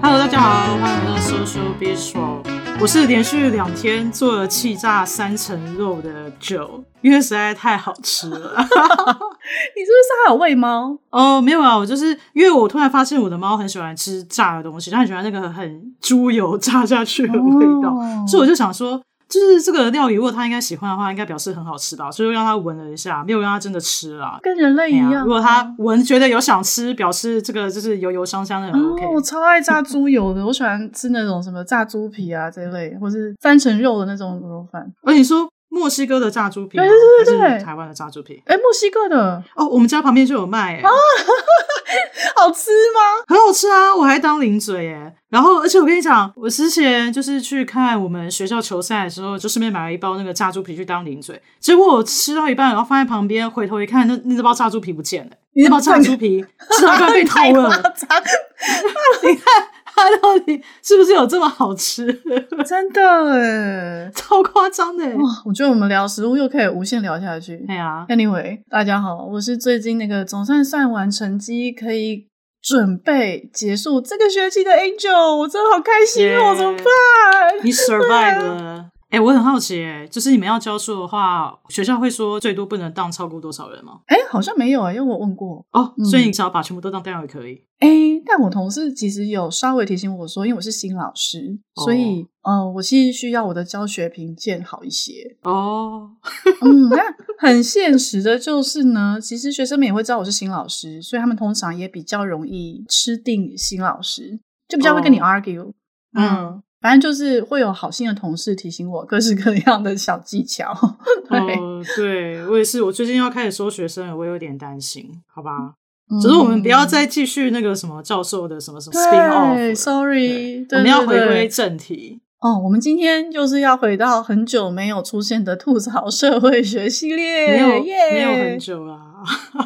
Hello，大家好，欢迎来到 Social Bistro。我是连续两天做了气炸三层肉的酒因为实在太好吃了。你是不是还有喂猫？哦，没有啊，我就是因为我突然发现我的猫很喜欢吃炸的东西，它很喜欢那个很猪油炸下去的味道，哦、所以我就想说。就是这个料理，如果它应该喜欢的话，应该表示很好吃吧。所以让它闻了一下，没有让它真的吃啦。跟人类一样。如果它闻觉得有想吃，表示这个就是油油香香的很 OK。哦，我超爱炸猪油的，我喜欢吃那种什么炸猪皮啊这一类，或是三层肉的那种卤肉饭。而 你说。墨西哥的炸猪皮，对对对对，台湾的炸猪皮？哎、欸，墨西哥的哦，我们家旁边就有卖，哎，好吃吗？很好吃啊，我还当零嘴耶。然后，而且我跟你讲，我之前就是去看我们学校球赛的时候，就顺便买了一包那个炸猪皮去当零嘴。结果我吃到一半，然后放在旁边，回头一看，那那包炸猪皮不见了，那包炸猪皮吃到一半被偷了。你看。它到底是不是有这么好吃？真的诶，超夸张的！哇，我觉得我们聊食物又可以无限聊下去。对啊，Anyway，大家好，我是最近那个总算算完成绩，可以准备结束这个学期的 Angel，我真的好开心哦！Yeah, 怎么办？你 survive 了。哎、欸，我很好奇，哎，就是你们要教书的话，学校会说最多不能当超过多少人吗？哎、欸，好像没有啊，因为我问过哦，嗯、所以你只要把全部都当掉也可以。哎、欸，但我同事其实有稍微提醒我说，因为我是新老师，哦、所以呃，我其实需要我的教学评鉴好一些哦。嗯，那很现实的就是呢，其实学生们也会知道我是新老师，所以他们通常也比较容易吃定新老师，就比较会跟你 argue、哦。嗯。嗯反正就是会有好心的同事提醒我各式各样的小技巧。对，哦、对我也是。我最近要开始收学生了，我有点担心，好吧？嗯、只是我们不要再继续那个什么教授的什么什么 spin off。Sorry，我们要回归正题。哦，我们今天就是要回到很久没有出现的吐槽社会学系列。没有没有很久啊，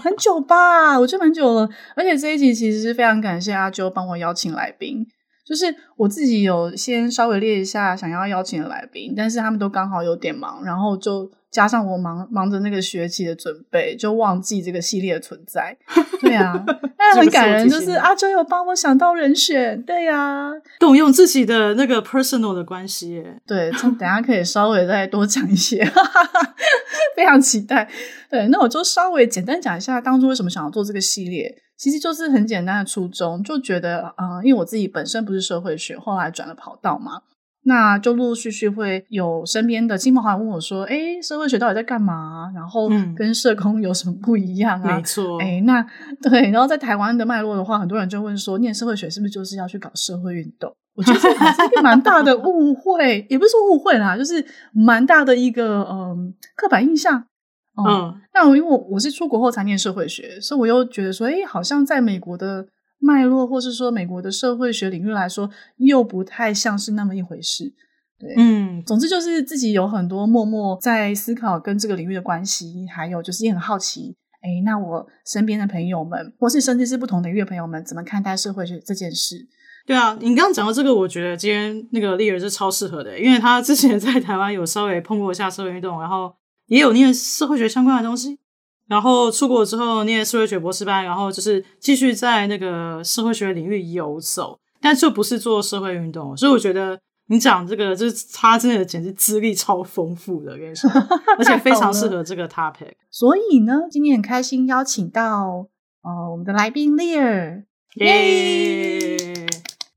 很久吧？我觉得蛮久了。而且这一集其实是非常感谢阿啾帮我邀请来宾。就是我自己有先稍微列一下想要邀请的来宾，但是他们都刚好有点忙，然后就加上我忙忙着那个学期的准备，就忘记这个系列的存在。对啊，但很感人，就是阿周有帮我想到人选。对呀、啊，动用自己的那个 personal 的关系耶。对，等下可以稍微再多讲一些，非常期待。对，那我就稍微简单讲一下当初为什么想要做这个系列。其实就是很简单的初衷，就觉得啊、呃，因为我自己本身不是社会学，后来转了跑道嘛，那就陆陆续续会有身边的亲朋好友问我说：“哎，社会学到底在干嘛？然后跟社工有什么不一样啊？”嗯、没错，诶，那对，然后在台湾的脉络的话，很多人就问说：“念社会学是不是就是要去搞社会运动？”我觉得这是一个蛮大的误会，也不是说误会啦，就是蛮大的一个嗯、呃、刻板印象。嗯，那我因为我我是出国后才念社会学，所以我又觉得说，哎，好像在美国的脉络，或是说美国的社会学领域来说，又不太像是那么一回事。对，嗯，总之就是自己有很多默默在思考跟这个领域的关系，还有就是也很好奇，哎，那我身边的朋友们，或是甚至是不同领域的朋友们，怎么看待社会学这件事？对啊，你刚刚讲到这个，我觉得今天那个丽儿是超适合的，因为他之前在台湾有稍微碰过一下社会运动，然后。也有念社会学相关的东西，然后出国之后念社会学博士班，然后就是继续在那个社会学领域游走，但就不是做社会运动。所以我觉得你讲这个，就是他真的简直资历超丰富的，跟你说，而且非常适合这个 topic。所以呢，今天很开心邀请到呃我们的来宾 Lear，耶。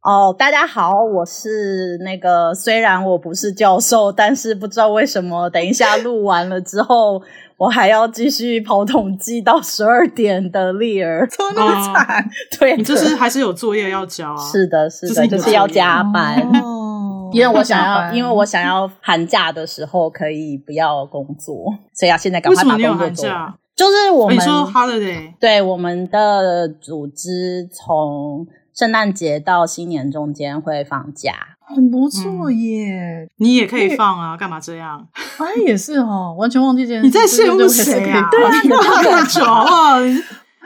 哦，oh, 大家好，我是那个虽然我不是教授，但是不知道为什么，等一下录完了之后，我还要继续跑统计到十二点的 Lear，怎么那么惨？哦、对，你就是还是有作业要交啊？是的，是的，就是要加班，哦、因为我想要，因为我想要寒假的时候可以不要工作，所以要现在赶快把工作做完。就是我们、哦、你说 holiday，对我们的组织从。圣诞节到新年中间会放假，很不错耶、嗯！你也可以放啊，干嘛这样？哎，也是哦，完全忘记这件事。你在羡慕谁啊？对啊，那么久啊！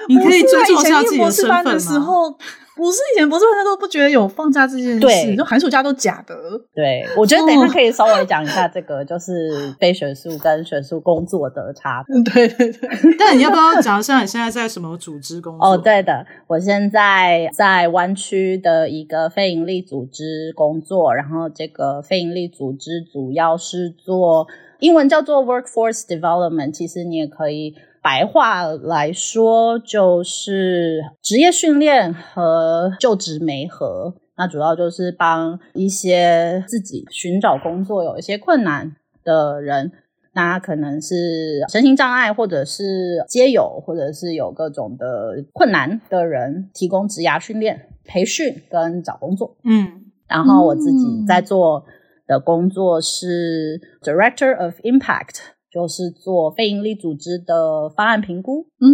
你可以尊重一下自己的身份吗？不是以前博士班都不觉得有放假这件事，对就寒暑假都假的。对，我觉得等一下可以稍微讲一下这个，就是非学术跟学术工作的差别。嗯，对对对。但你要不要讲一下你现在在什么组织工作？哦，对的，我现在在湾区的一个非营利组织工作，然后这个非营利组织主要是做英文叫做 Workforce Development，其实你也可以。白话来说，就是职业训练和就职媒合。那主要就是帮一些自己寻找工作有一些困难的人，那可能是身心障碍，或者是街友，或者是有各种的困难的人，提供职涯训练、培训跟找工作。嗯，然后我自己在做的工作是 Director of Impact。就是做非营利组织的方案评估。嗯，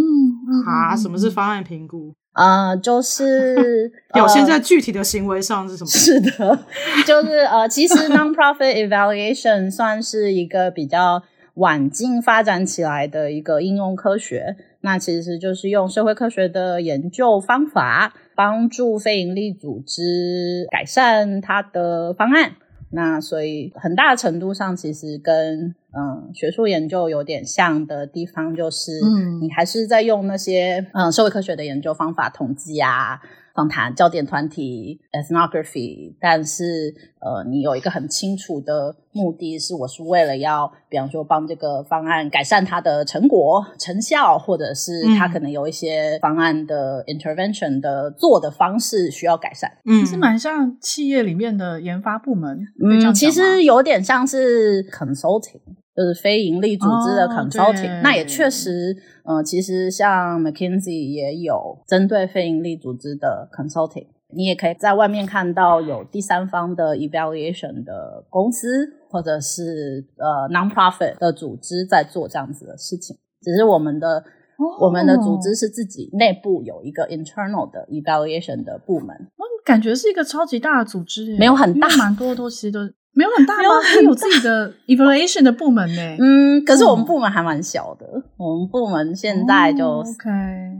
啊，什么是方案评估？呃，就是 表现在具体的行为上是什么？呃、是的，就是呃，其实 nonprofit evaluation 算是一个比较晚近发展起来的一个应用科学。那其实就是用社会科学的研究方法，帮助非营利组织改善它的方案。那所以很大程度上，其实跟嗯学术研究有点像的地方，就是嗯，你还是在用那些嗯社会科学的研究方法统计啊。访谈焦点团体 ethnography，但是呃，你有一个很清楚的目的是，我是为了要，比方说帮这个方案改善它的成果成效，或者是它可能有一些方案的 intervention 的做的方式需要改善。嗯，是蛮像企业里面的研发部门。嗯，其实有点像是 consulting。就是非盈利组织的 consulting，、哦、那也确实，嗯、呃，其实像 McKinsey 也有针对非营利组织的 consulting，你也可以在外面看到有第三方的 evaluation 的公司或者是呃 non-profit 的组织在做这样子的事情。只是我们的、哦、我们的组织是自己内部有一个 internal 的 evaluation 的部门，我、感觉是一个超级大的组织，没有很大，蛮多东西都。没有很大吗？有，有自己的 evaluation 的部门呢。嗯，可是我们部门还蛮小的。嗯、我们部门现在就 OK，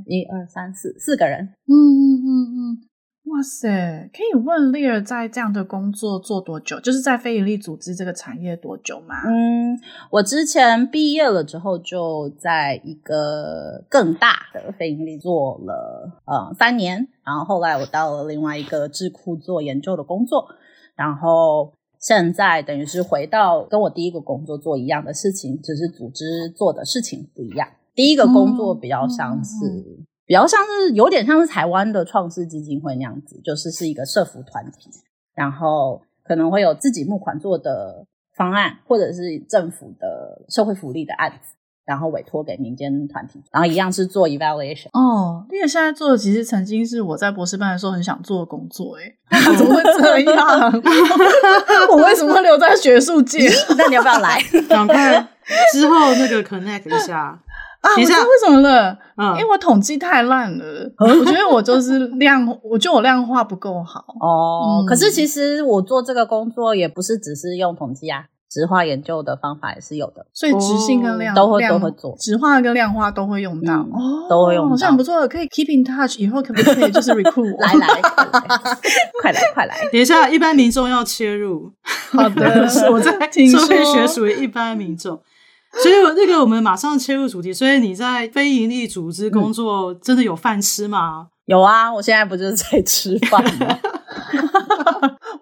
一二三四四个人。嗯嗯嗯嗯，哇塞！可以问 Lear 在这样的工作做多久？就是在非营利组织这个产业多久吗？嗯，我之前毕业了之后就在一个更大的非营利做了呃三年，然后后来我到了另外一个智库做研究的工作，然后。现在等于是回到跟我第一个工作做一样的事情，只是组织做的事情不一样。第一个工作比较相似，比较像是有点像是台湾的创世基金会那样子，就是是一个社服团体，然后可能会有自己募款做的方案，或者是政府的社会福利的案子。然后委托给民间团体，然后一样是做 evaluation。哦，因为现在做的其实曾经是我在博士班的时候很想做的工作，诶怎么会这样？我为什么会留在学术界？那你要不要来？赶快之后那个 connect 一下啊！我知道为什么了，嗯，因为我统计太烂了。我觉得我就是量，我觉得我量化不够好。哦，可是其实我做这个工作也不是只是用统计啊。质化研究的方法也是有的，所以直性跟量、哦、都会都会做，植化跟量化都会用到，嗯哦、都会用到，好像很不错，可以 keep in touch，以后可不可以就是 recruit 来来，快来快来，等一下一般民众要切入，好的，我在 听说社会学属于一般民众，所以那个我们马上切入主题，所以你在非营利组织工作真的有饭吃吗？嗯、有啊，我现在不就是在吃饭吗？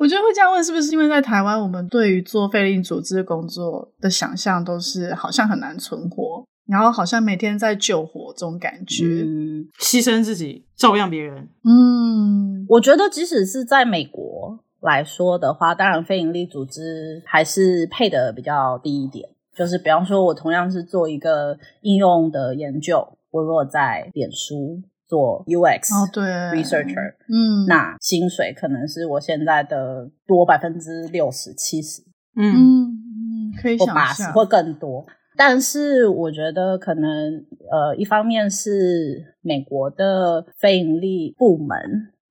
我觉得会这样问，是不是因为在台湾，我们对于做非营利组织工作的想象都是好像很难存活，然后好像每天在救火这种感觉，嗯，牺牲自己照亮别人。嗯，我觉得即使是在美国来说的话，当然非营利组织还是配的比较低一点。就是比方说，我同样是做一个应用的研究，我如果在脸书。做 UX 哦，对，researcher，嗯，那薪水可能是我现在的多百分之六十、七十，嗯。嗯，可以想象，会更多。但是我觉得可能，呃，一方面是美国的非盈利部门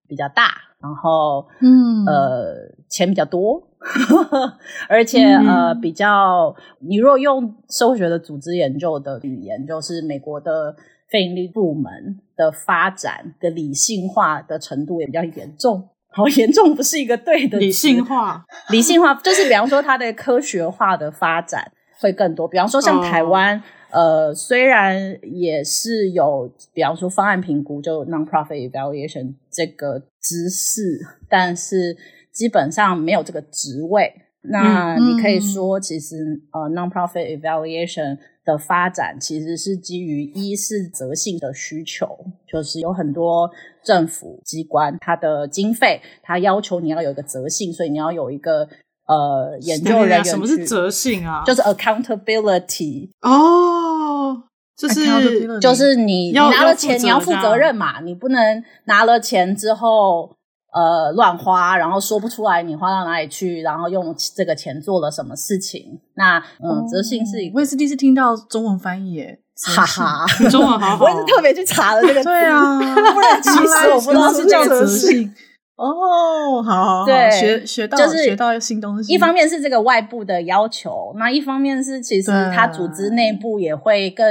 比较大，然后，嗯，呃，钱比较多，而且，嗯、呃，比较，你若用社会学的组织研究的语言，就是美国的。非营利部门的发展的理性化的程度也比较严重。好，严重不是一个对的理性化，理性化就是比方说它的科学化的发展会更多。比方说像台湾。Oh. 呃，虽然也是有，比方说方案评估，就 non-profit evaluation 这个知识，但是基本上没有这个职位。那你可以说，其实、嗯、呃，non-profit evaluation 的发展其实是基于一是责性的需求，就是有很多政府机关它的经费，它要求你要有一个责性，所以你要有一个。呃，研究人员什么是责性啊？就是 accountability 哦，就是就是你你拿了钱，你要负责任嘛，你不能拿了钱之后呃乱花，然后说不出来你花到哪里去，然后用这个钱做了什么事情。那嗯，责信是一个，我也是第一次听到中文翻译耶，哈哈，中文好好，我也是特别去查了这个，对啊，不 然其实我不知道是叫责信。哦，好，好，好，对，学学到就是学到新东西。一方面是这个外部的要求，那一方面是其实它组织内部也会更。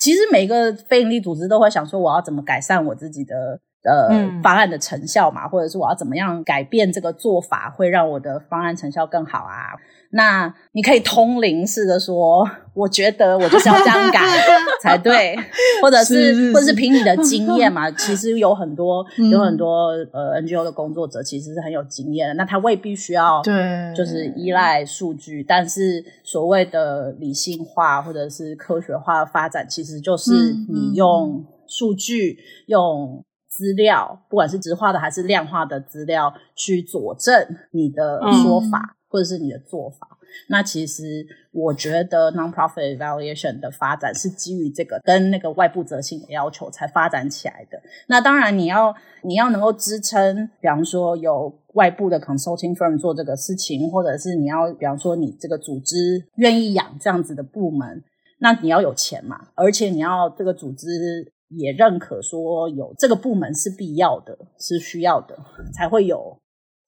其实每个非营利组织都会想说，我要怎么改善我自己的呃、嗯、方案的成效嘛，或者是我要怎么样改变这个做法，会让我的方案成效更好啊。那你可以通灵式的说，我觉得我就是要这样改 才对，或者是或者是凭你的经验嘛。其实有很多有很多呃 NGO 的工作者其实是很有经验的，那他未必需要对，就是依赖数据，但是所谓的理性化或者是科学化的发展，其实就是你用数据用资料，不管是直化的还是量化的资料去佐证你的说法。嗯或者是你的做法，那其实我觉得 non-profit evaluation 的发展是基于这个跟那个外部责性的要求才发展起来的。那当然，你要你要能够支撑，比方说有外部的 consulting firm 做这个事情，或者是你要比方说你这个组织愿意养这样子的部门，那你要有钱嘛，而且你要这个组织也认可说有这个部门是必要的，是需要的，才会有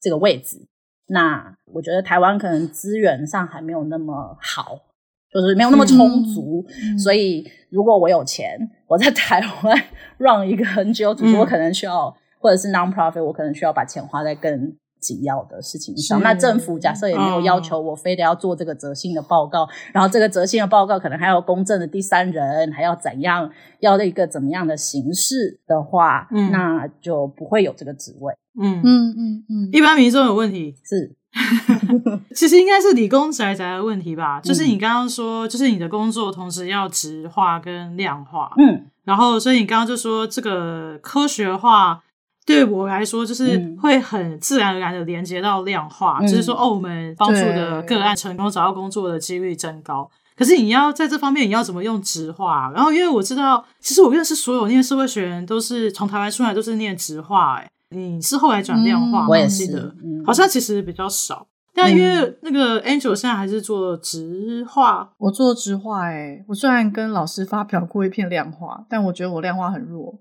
这个位置。那我觉得台湾可能资源上还没有那么好，就是没有那么充足，所以如果我有钱，我在台湾 run 一个 NGO 组织，我可能需要，或者是 non-profit，我可能需要把钱花在更紧要的事情上。那政府假设也没有要求我非得要做这个责信的报告，哦、然后这个责信的报告可能还要公正的第三人，还要怎样，要一个怎么样的形式的话，嗯、那就不会有这个职位。嗯。嗯嗯嗯，嗯一般民众有问题？是，其实应该是理工宅宅的问题吧？就是你刚刚说，就是你的工作同时要质化跟量化，嗯，然后所以你刚刚就说这个科学化对我来说就是会很自然而然的连接到量化，嗯、就是说哦，我们帮助的个案成功找到工作的几率增高。可是你要在这方面你要怎么用直化？然后因为我知道，其实我认识所有念社会学人都是从台湾出来都是念直化，哎。你是后来转量化吗？我也是，嗯、好像其实比较少。但因为那个 Angel 现在还是做直化，我做质化。诶我虽然跟老师发表过一篇量化，但我觉得我量化很弱。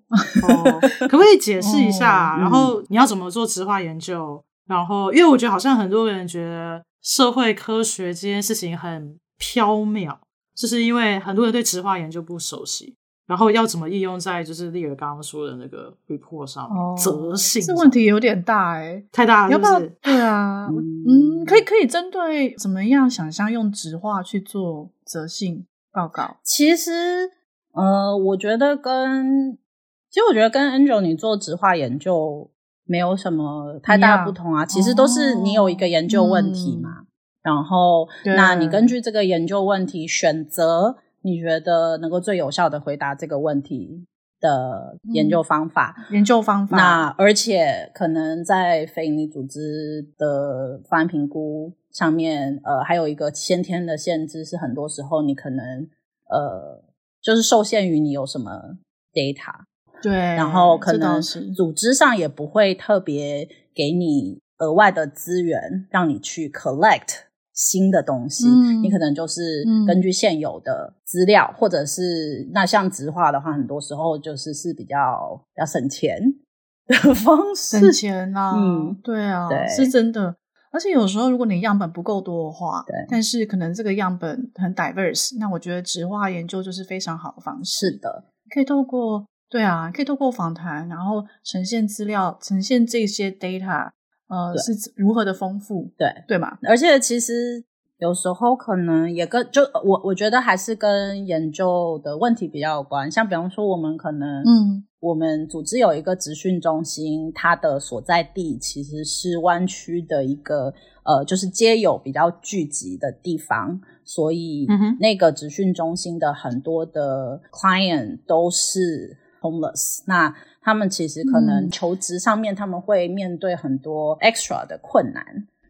哦，可不可以解释一下？哦、然后你要怎么做直化研究？然后，因为我觉得好像很多人觉得社会科学这件事情很缥缈，就是因为很多人对直化研究不熟悉。然后要怎么应用在就是丽儿刚刚说的那个 report 上面？哦，责性这问题有点大诶，太大了是不是？要不要？对啊，嗯，可以可以针对怎么样想象用直化去做责性报告？其实，呃，我觉得跟其实我觉得跟 Angel 你做直化研究没有什么太大不同啊。其实都是你有一个研究问题嘛，哦嗯、然后那你根据这个研究问题选择。你觉得能够最有效的回答这个问题的研究方法？嗯、研究方法。那而且可能在非营利组织的方案评估上面，呃，还有一个先天的限制是，很多时候你可能呃，就是受限于你有什么 data。对。然后可能组织上也不会特别给你额外的资源让你去 collect。新的东西，嗯、你可能就是根据现有的资料，嗯、或者是那像直化的话，很多时候就是是比较要省钱的方式，省钱啊，嗯，对啊，对，是真的。而且有时候如果你样本不够多的话，对，但是可能这个样本很 diverse，那我觉得质化研究就是非常好的方式。是的。可以透过对啊，可以透过访谈，然后呈现资料，呈现这些 data，呃，是如何的丰富，对对嘛？而且其实有时候可能也跟就我我觉得还是跟研究的问题比较有关，像比方说我们可能嗯。我们组织有一个职训中心，它的所在地其实是湾区的一个呃，就是街友比较聚集的地方，所以那个职训中心的很多的 client 都是 homeless。那他们其实可能求职上面他们会面对很多 extra 的困难。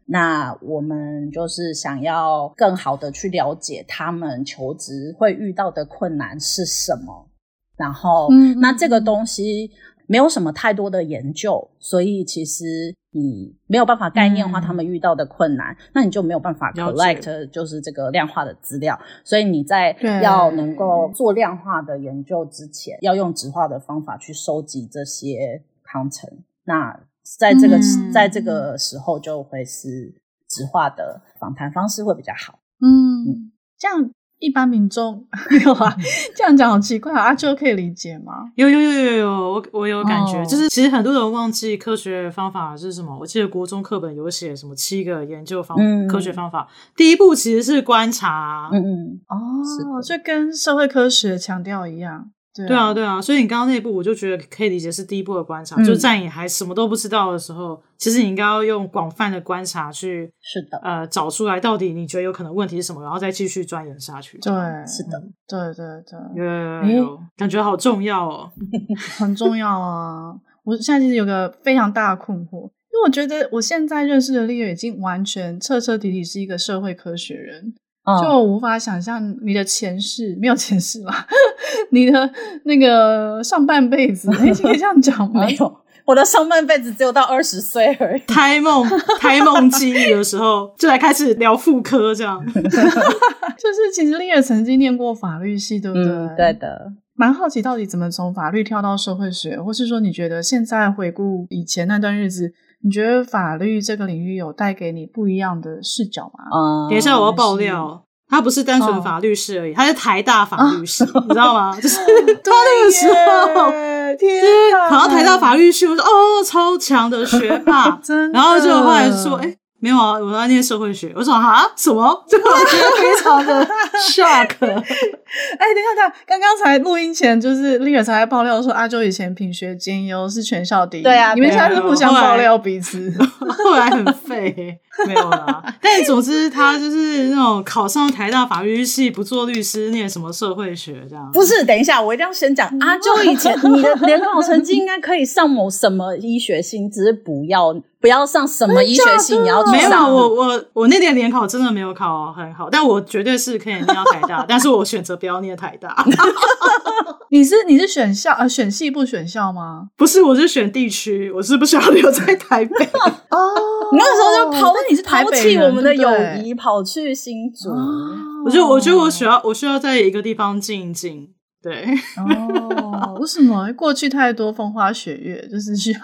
那我们就是想要更好的去了解他们求职会遇到的困难是什么。然后，嗯，那这个东西没有什么太多的研究，所以其实你没有办法概念化他们遇到的困难，嗯、那你就没有办法 collect 就是这个量化的资料。所以你在要能够做量化的研究之前，要用质化的方法去收集这些 content。那在这个、嗯、在这个时候，就会是质化的访谈方式会比较好。嗯，嗯这样。一般民众没有啊，这样讲好奇怪啊！阿啾可以理解吗？有有有有有，我我有感觉，oh. 就是其实很多人忘记科学方法是什么。我记得国中课本有写什么七个研究方、嗯、科学方法，第一步其实是观察。嗯嗯，哦，就跟社会科学强调一样。对啊，对啊，对啊，所以你刚刚那一步，我就觉得可以理解是第一步的观察，嗯、就是在你还什么都不知道的时候，其实你应该要用广泛的观察去，是的，呃，找出来到底你觉得有可能问题是什么，然后再继续钻研下去。对，是的，对对对，有有有，感觉好重要哦，很重要啊！我现在其实有个非常大的困惑，因为我觉得我现在认识的 Lear 已经完全彻彻底底是一个社会科学人。就我无法想象你的前世没有前世吧？你的那个上半辈子，你可以这样讲吗？没有，我的上半辈子只有到二十岁而已。胎梦胎梦记忆的时候，就来开始聊妇科，这样。就是其实 Lear 曾经念过法律系，对不对？嗯，对的。蛮好奇到底怎么从法律跳到社会学，或是说你觉得现在回顾以前那段日子？你觉得法律这个领域有带给你不一样的视角吗？嗯，等一下我要爆料，他不是单纯法律师而已，他是台大法律系，你知道吗？就是他那个时候，天，考到台大法律系，我说哦，超强的学霸，然后就后来说，哎。没有啊，我在念社会学。我说啊，什么？这个我觉得非常的 shock。哎、欸，等一下，等刚刚才录音前，就是 Lear 才爆料说，阿周以前品学兼优，是全校第一。对啊，你们现在是互相爆料彼此。后来很废，没有啦。但总之，他就是那种考上台大法律系，不做律师，念什么社会学这样。不是，等一下，我一定要先讲。啊！就以前你的联考成绩应该可以上某什么医学系，只是不要。不要上什么医学系，你要没有我我我那年联考真的没有考很好，但我绝对是可以念到台大，但是我选择不要念台大。你是你是选校呃选系不选校吗？不是，我是选地区，我是不想要留在台北。哦，你那个时候就抛，你是抛弃我们的友谊，跑去新竹。我就我觉得我需要我需要在一个地方静一静。对哦，为什么过去太多风花雪月，就是需要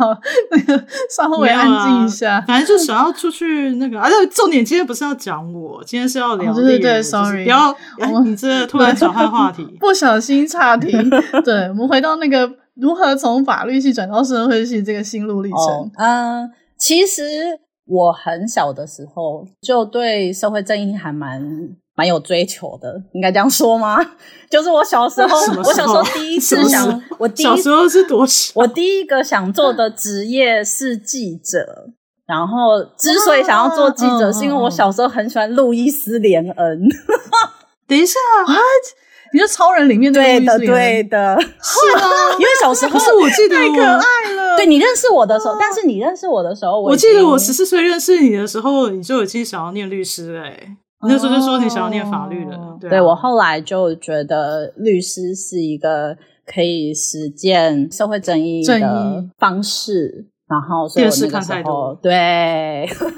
那个稍微安静一下。啊、反正就想要出去那个，而、啊、且重点今天不是要讲我，今天是要聊。对对对，sorry，不要，我你这突然转换话题，不小心岔题。对，我们回到那个如何从法律系转到社会系这个心路历程。嗯、哦呃，其实我很小的时候就对社会正义还蛮。蛮有追求的，应该这样说吗？就是我小时候，我小时候第一次想，我第一小时候是多小？我第一个想做的职业是记者，然后之所以想要做记者，是因为我小时候很喜欢路易斯连恩。等一下，What？你是超人里面的路易斯连恩？对的，对的，是吗？因为小时候，可是我记得太可爱了。对，你认识我的时候，但是你认识我的时候，我记得我十四岁认识你的时候，你就已经想要念律师了欸。那时候就说你想要念法律了，哦、对，啊、对，我后来就觉得律师是一个可以实践社会正义的方式。然后，所以我那个时候对，所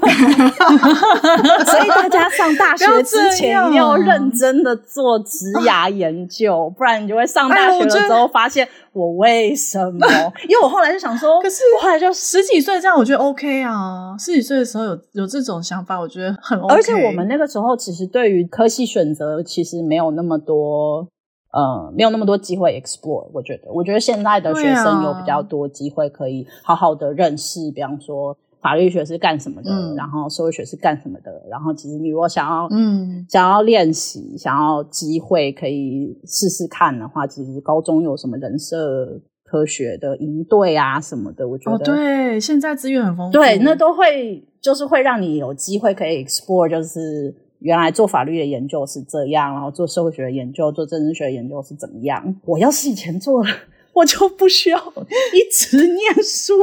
以大家上大学之前要认真的做职涯研究，不然你就会上大学了之后发现我为什么？因为我后来就想说，可是我后来就十几岁这样，我觉得 OK 啊。十几岁的时候有有这种想法，我觉得很 OK。而且我们那个时候其实对于科系选择其实没有那么多呃没有那么多机会 explore。我觉得，我觉得现在的学生有比较多机会可以好好的认识，比方说。法律学是干什么的？嗯、然后社会学是干什么的？然后其实你如果想要，嗯，想要练习，想要机会可以试试看的话，其实高中有什么人设科学的营队啊什么的，我觉得、哦、对，现在资源很丰富，对，那都会就是会让你有机会可以 explore，就是原来做法律的研究是这样，然后做社会学的研究、做政治学的研究是怎么样。我要是以前做了，我就不需要一直念书。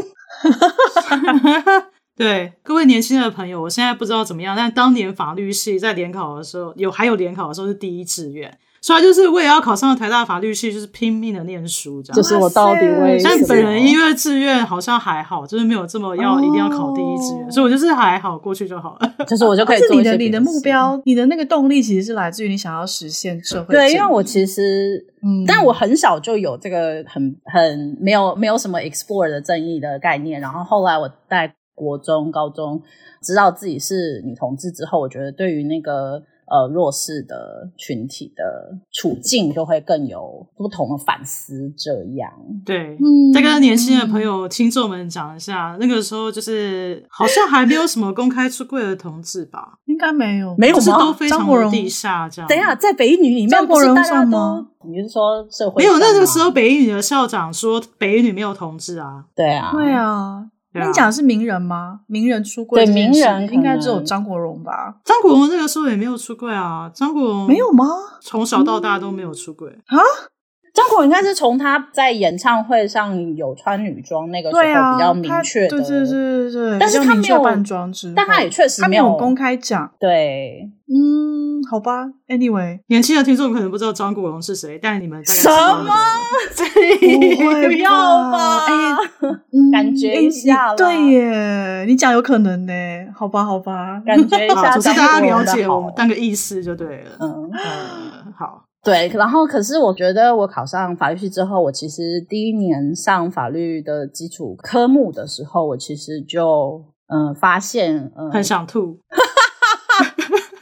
对，各位年轻的朋友，我现在不知道怎么样，但当年法律系在联考的时候，有还有联考的时候是第一志愿，所以就是为了要考上台大法律系，就是拼命的念书，这样。就是我到底为什么？但本人因为志愿好像还好，就是没有这么要一定要考第一志愿，哦、所以我就是还好过去就好了。就是我就可以做一些。是你的你的目标，你的那个动力其实是来自于你想要实现社会。对，因为我其实，嗯，但我很小就有这个很很没有没有什么 explore 的正义的概念，然后后来我在。国中、高中知道自己是女同志之后，我觉得对于那个呃弱势的群体的处境，就会更有不同的反思。这样，对，嗯，再跟年轻的朋友、听众们讲一下，那个时候就是好像还没有什么公开出柜的同志吧？应该没有，没有吗？都非常的地下这样。等一下，在北一女里面，张国荣算吗？你是说社会？没有，那个时候北一女的校长说北一女没有同志啊。对啊，对啊。你讲的是名人吗？名人出柜？对，名人应该只有张国荣吧？张国荣那个时候也没有出柜啊。张国荣没有吗？从小到大都没有出柜啊。张国荣应该是从他在演唱会上有穿女装那个时候比较明确的，对对对对。但是他没有扮装之，但他也确实没有公开讲。对，嗯，好吧。Anyway，年轻的听众可能不知道张国荣是谁，但你们什么？不会要吧？哎，感觉一下，对耶，你讲有可能呢。好吧，好吧，感觉一下，总之大家了解我们当个意思就对了。嗯嗯，好。对，然后可是我觉得我考上法律系之后，我其实第一年上法律的基础科目的时候，我其实就嗯发现嗯很想吐。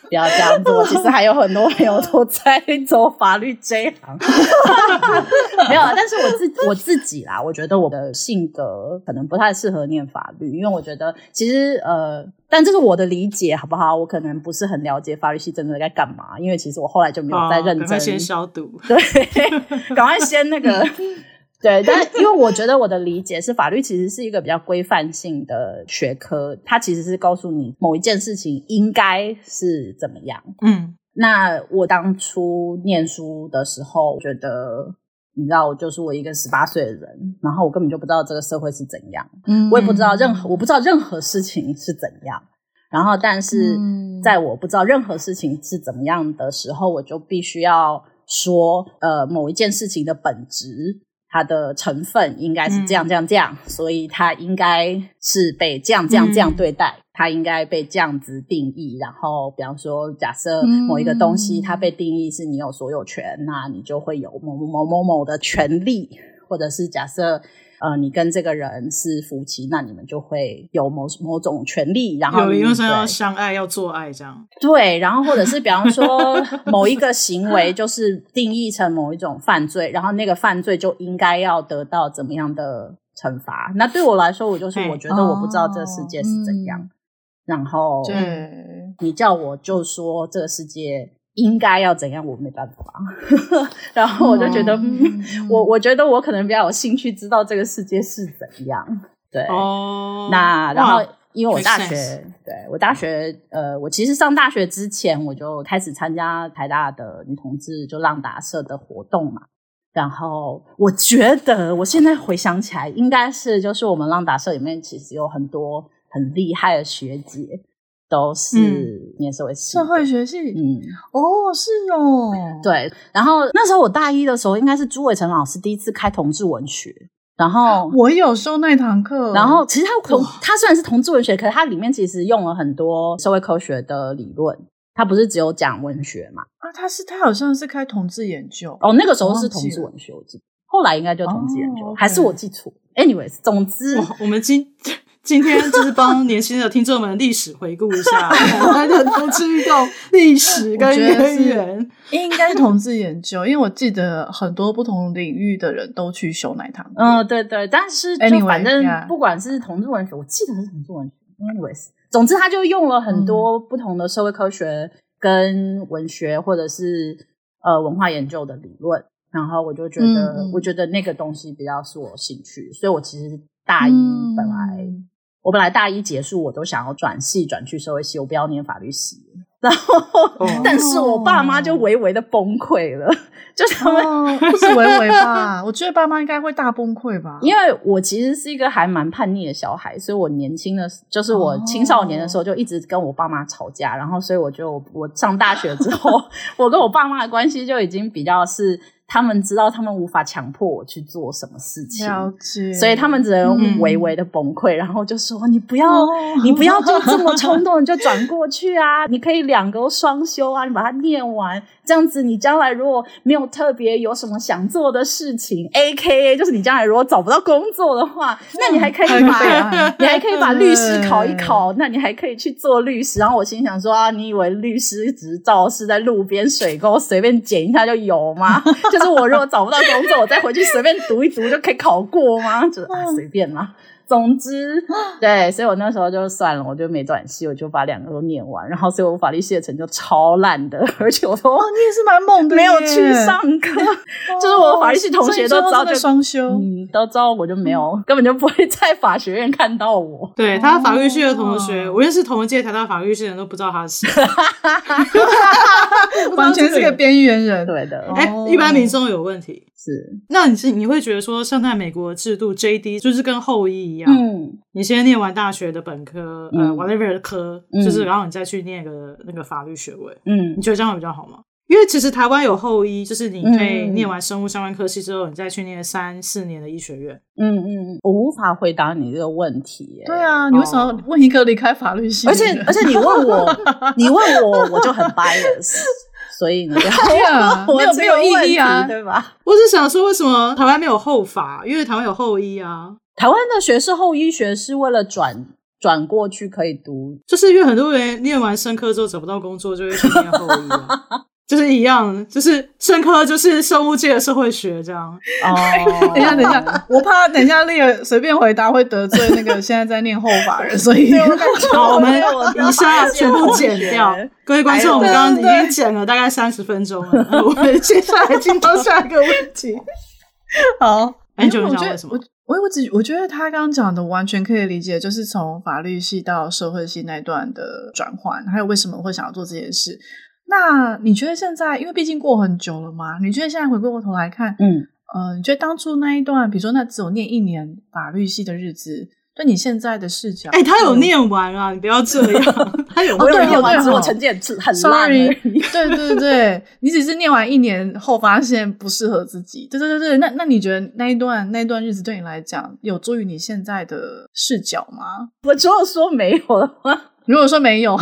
不要这样子，我其实还有很多朋友都在走法律这一行。没有，但是我自己我自己啦，我觉得我的性格可能不太适合念法律，因为我觉得其实呃，但这是我的理解，好不好？我可能不是很了解法律系真的在干嘛，因为其实我后来就没有再认真。先消毒。对，赶快先那个。对，但因为我觉得我的理解是，法律其实是一个比较规范性的学科，它其实是告诉你某一件事情应该是怎么样。嗯，那我当初念书的时候，我觉得你知道，我就是我一个十八岁的人，然后我根本就不知道这个社会是怎样，嗯，我也不知道任何，我不知道任何事情是怎样。然后，但是在我不知道任何事情是怎么样的时候，我就必须要说，呃，某一件事情的本质。它的成分应该是这样这样这样，嗯、所以它应该是被这样这样这样对待，嗯、它应该被这样子定义。然后，比方说，假设某一个东西它被定义是你有所有权，嗯、那你就会有某某某某某的权利，或者是假设。呃，你跟这个人是夫妻，那你们就会有某某种权利，然后有因为说要相爱，要做爱这样。对，然后或者是比方说某一个行为就是定义成某一种犯罪，然后那个犯罪就应该要得到怎么样的惩罚。那对我来说，我就是我觉得我不知道这个世界是怎样，哦、然后对你叫我就说这个世界。应该要怎样？我没办法。然后我就觉得，嗯、我我觉得我可能比较有兴趣知道这个世界是怎样。对，哦、那然后因为我大学，对我大学，呃，我其实上大学之前我就开始参加台大的女同志就浪达社的活动嘛。然后我觉得，我现在回想起来，应该是就是我们浪达社里面其实有很多很厉害的学姐。都是念社会系，社会学系，嗯，哦，是哦，对。然后那时候我大一的时候，应该是朱伟成老师第一次开同志文学，然后我有修那堂课。然后其实他同他虽然是同志文学，可是他里面其实用了很多社会科学的理论，他不是只有讲文学嘛？啊，他是他好像是开同志研究哦，那个时候是同志文学，我记得，后来应该就同志研究，还是我记错？Anyways，总之我们今。今天就是帮年轻的听众们历史回顾一下台湾的同志运动历史跟渊源。应该是同志研究，因为我记得很多不同领域的人都去修奶糖。嗯，对对，但是就反正不管是同志文学，我记得是同志文学。Anyways，总之他就用了很多不同的社会科学跟文学，或者是呃文化研究的理论。然后我就觉得，嗯、我觉得那个东西比较是我兴趣，所以我其实大一本来，嗯、我本来大一结束，我都想要转系转去社会系，我不要念法律系。然后，哦、但是我爸妈就微微的崩溃了，就他们、哦、不是微微吧？我觉得爸妈应该会大崩溃吧，因为我其实是一个还蛮叛逆的小孩，所以我年轻的，就是我青少年的时候就一直跟我爸妈吵架，然后所以我就我上大学之后，我跟我爸妈的关系就已经比较是。他们知道他们无法强迫我去做什么事情，所以他们只能微微的崩溃，嗯、然后就说：“你不要，哦、你不要就这么冲动，你就转过去啊！你可以两个双休啊，你把它念完。”这样子，你将来如果没有特别有什么想做的事情，AKA 就是你将来如果找不到工作的话，那你还可以把 你还可以把律师考一考，那你还可以去做律师。然后我心想说啊，你以为律师执照是在路边水沟随便捡一下就有吗？就是我如果找不到工作，我再回去随便读一读就可以考过吗？就是啊，随便啦。总之，对，所以我那时候就算了，我就没转系，我就把两个都念完。然后，所以我法律系的成绩就超烂的，而且我说，哦，你也是蛮猛的，没有去上课，就是我法律系同学都知道就双修，嗯，都知道我就没有，根本就不会在法学院看到我。对，他法律系的同学，我认识同一届台大法律系的人都不知道他是谁，完全是个边缘人。对的，哎，一般民众有问题。是，那你是你会觉得说，像在美国的制度，JD 就是跟后医一样，嗯，你先念完大学的本科，嗯、呃，whatever 的科，嗯、就是然后你再去念个那个法律学位，嗯，你觉得这样会比较好吗？因为其实台湾有后医，就是你可以念完生物相关科系之后，你再去念三四年的医学院。嗯嗯嗯，我无法回答你这个问题。对啊，你为什么问一个离开法律系？而且而且你问我，你问我，我就很 bias。所以你不要呀，没有没有意义啊，对吧？我是想说，为什么台湾没有后法？因为台湾有后医啊。台湾的学士后医学是为了转转过去可以读，就是因为很多人念完生科之后找不到工作，就会去念后医啊。就是一样，就是生科就是生物界的社会学这样。哦，等一下，等一下，我怕等一下那个随便回答会得罪那个现在在念后法人，所以好，我们以下全部剪掉。各位观众，我们刚刚已经剪了大概三十分钟了，我们接下来进到下一个问题。好，安久你想问什么？我我只我觉得他刚刚讲的完全可以理解，就是从法律系到社会系那段的转换，还有为什么会想要做这件事。那你觉得现在，因为毕竟过很久了嘛？你觉得现在回过头来看，嗯，呃，你觉得当初那一段，比如说那只有念一年法律系的日子，对你现在的视角，哎、欸，他有念完啊，你不要这样，他有没有念完之后成绩很烂而已。对对对，你只是念完一年后发现不适合自己，对对对对。那那你觉得那一段那一段日子对你来讲，有助于你现在的视角吗？我只有说没有的话。如果说没有，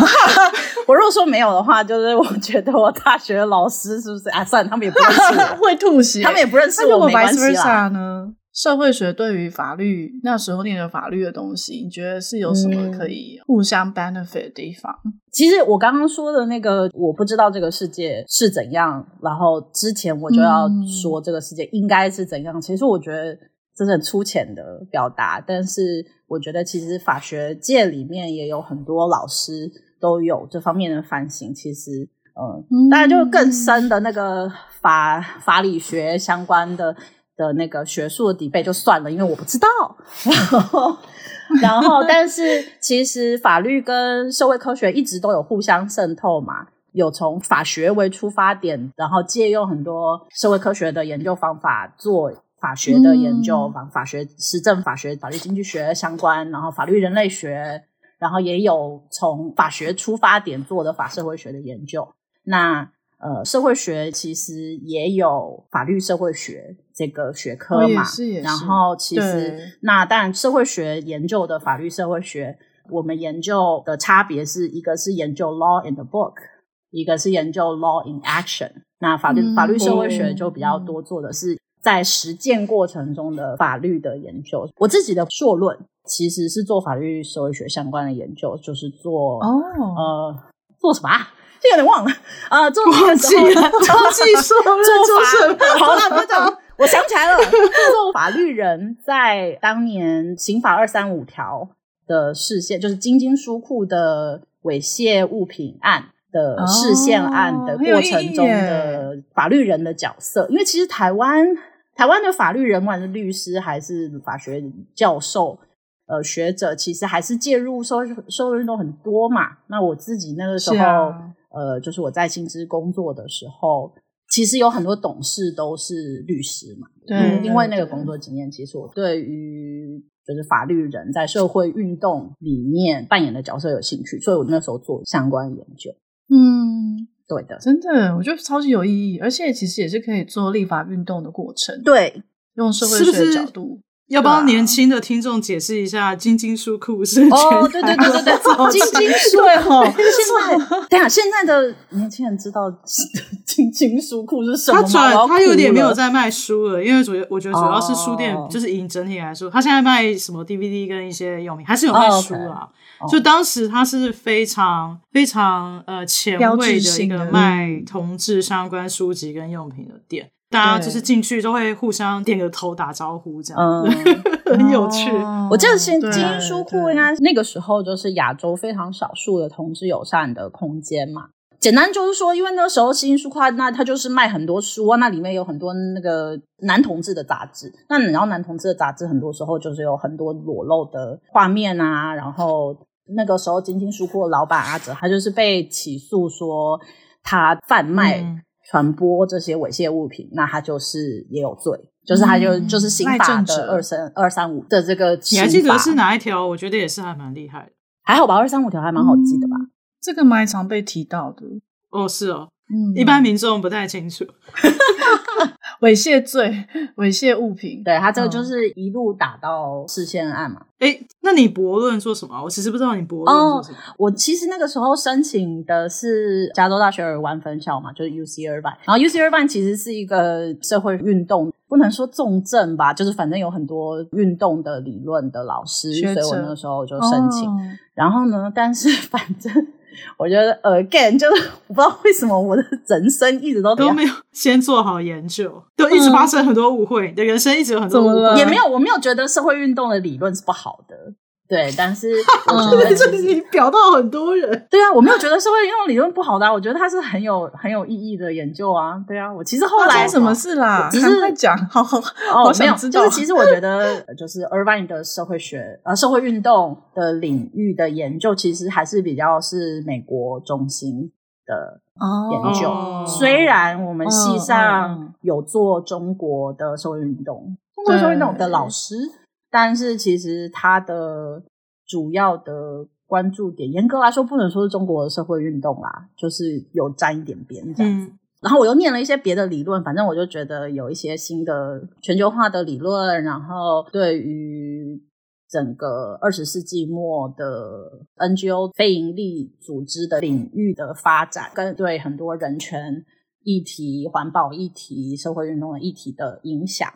我如果说没有的话，就是我觉得我大学的老师是不是啊？算了，他们也不认识我，会吐血，他们也不认识我，没关系啦。呢？社会学对于法律那时候念的法律的东西，你觉得是有什么可以互相 benefit 的地方？嗯、其实我刚刚说的那个，我不知道这个世界是怎样，然后之前我就要说这个世界应该是怎样。嗯、其实我觉得。这是很粗浅的表达，但是我觉得其实法学界里面也有很多老师都有这方面的反省。其实，呃、嗯，当然就更深的那个法法理学相关的的那个学术的底背就算了，因为我不知道。然后，然后，但是其实法律跟社会科学一直都有互相渗透嘛，有从法学为出发点，然后借用很多社会科学的研究方法做。法学的研究，法法学、实证法学、法律经济学相关，然后法律人类学，然后也有从法学出发点做的法社会学的研究。那呃，社会学其实也有法律社会学这个学科嘛，哦、也是也是，然后其实那当然，社会学研究的法律社会学，我们研究的差别是一个是研究 law in the book，一个是研究 law in action。那法律、嗯、法律社会学就比较多做的是。在实践过程中的法律的研究。我自己的硕论其实是做法律社会学相关的研究，就是做哦呃做什么啊？这有点忘了啊、呃，做忘记了，忘记硕论做？好了，不讲，我想起来了，做法律人在当年刑法二三五条的视线，就是金金书库的猥亵物品案的视线案的过程中的法律人的角色，因为其实台湾台湾的法律人，不管是律师还是法学教授。呃，学者其实还是介入社会社会运动很多嘛。那我自己那个时候，啊、呃，就是我在薪资工作的时候，其实有很多董事都是律师嘛。对、嗯，因为那个工作经验，其实我对于就是法律人在社会运动里面扮演的角色有兴趣，所以我那时候做相关研究。嗯，对的，真的，我觉得超级有意义，而且其实也是可以做立法运动的过程。对，用社会学的角度。是要帮年轻的听众解释一下，金金书库是哦，对对对对对，金金书库。现在，等下现在的年轻人知道金金书库是什么吗？他转，他有点没有在卖书了，因为主要我觉得主要是书店，就是以整体来说，他现在卖什么 DVD 跟一些用品，还是有卖书啊。就当时他是非常非常呃前卫的一个卖同志相关书籍跟用品的店。大家就是进去都会互相点个头打招呼，这样，嗯、很有趣。哦、我记得新精英书库应该那个时候就是亚洲非常少数的同志友善的空间嘛。简单就是说，因为那个时候金金书库那它就是卖很多书啊，那里面有很多那个男同志的杂志。那然后男同志的杂志很多时候就是有很多裸露的画面啊。然后那个时候金金书库的老板阿哲他就是被起诉说他贩卖、嗯。传播这些猥亵物品，那他就是也有罪，就是他就、嗯、就是刑法的二三二三五的这个。你还记得是哪一条？我觉得也是还蛮厉害的，还好吧？二三五条还蛮好记的吧？嗯、这个蛮常被提到的。哦，是哦，嗯，一般民众不太清楚。猥亵罪、猥亵物品，对，他这个就是一路打到视线案嘛。哎、嗯，那你博论做什么？我其实不知道你博论做什么。哦。我其实那个时候申请的是加州大学尔湾分校嘛，就是 UC Irvine。然后 UC Irvine 其实是一个社会运动，不能说重症吧，就是反正有很多运动的理论的老师，所以我那个时候就申请。哦、然后呢，但是 反正。我觉得 again 就是我不知道为什么我的人生一直都都没有先做好研究，就一直发生很多误会，你的人生一直有很多误会，也没有我没有觉得社会运动的理论是不好的。对，但是 我觉得这你表到很多人。对啊，我没有觉得社会运动理论不好的，啊，我觉得它是很有很有意义的研究啊。对啊，我其实后来什么事啦？只是在讲，好好哦，没有，就是其实我觉得，就是 Irvine 的社会学呃社会运动的领域的研究，其实还是比较是美国中心的研究。哦，虽然我们系上有做中国的社会运动，中国社会运动的老师。但是其实它的主要的关注点，严格来说不能说是中国的社会运动啦，就是有沾一点边这样子。嗯、然后我又念了一些别的理论，反正我就觉得有一些新的全球化的理论，然后对于整个二十世纪末的 NGO 非营利组织的领域的发展，跟对很多人权议题、环保议题、社会运动的议题的影响，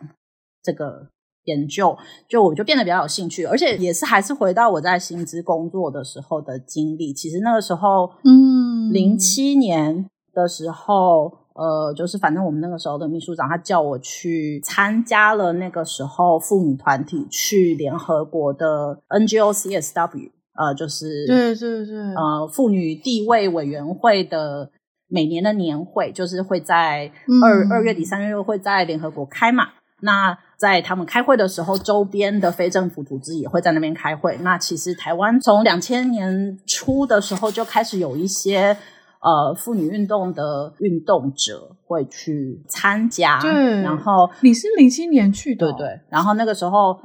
这个。研究就我就变得比较有兴趣，而且也是还是回到我在薪资工作的时候的经历。其实那个时候，嗯，零七年的时候，呃，就是反正我们那个时候的秘书长他叫我去参加了那个时候妇女团体去联合国的 NGO CSW，呃，就是对对对，呃，妇女地位委员会的每年的年会，就是会在二二月底三月会在联合国开嘛。那在他们开会的时候，周边的非政府组织也会在那边开会。那其实台湾从两千年初的时候就开始有一些呃妇女运动的运动者会去参加。对，然后你是零七年去的，对对。然后那个时候，哦，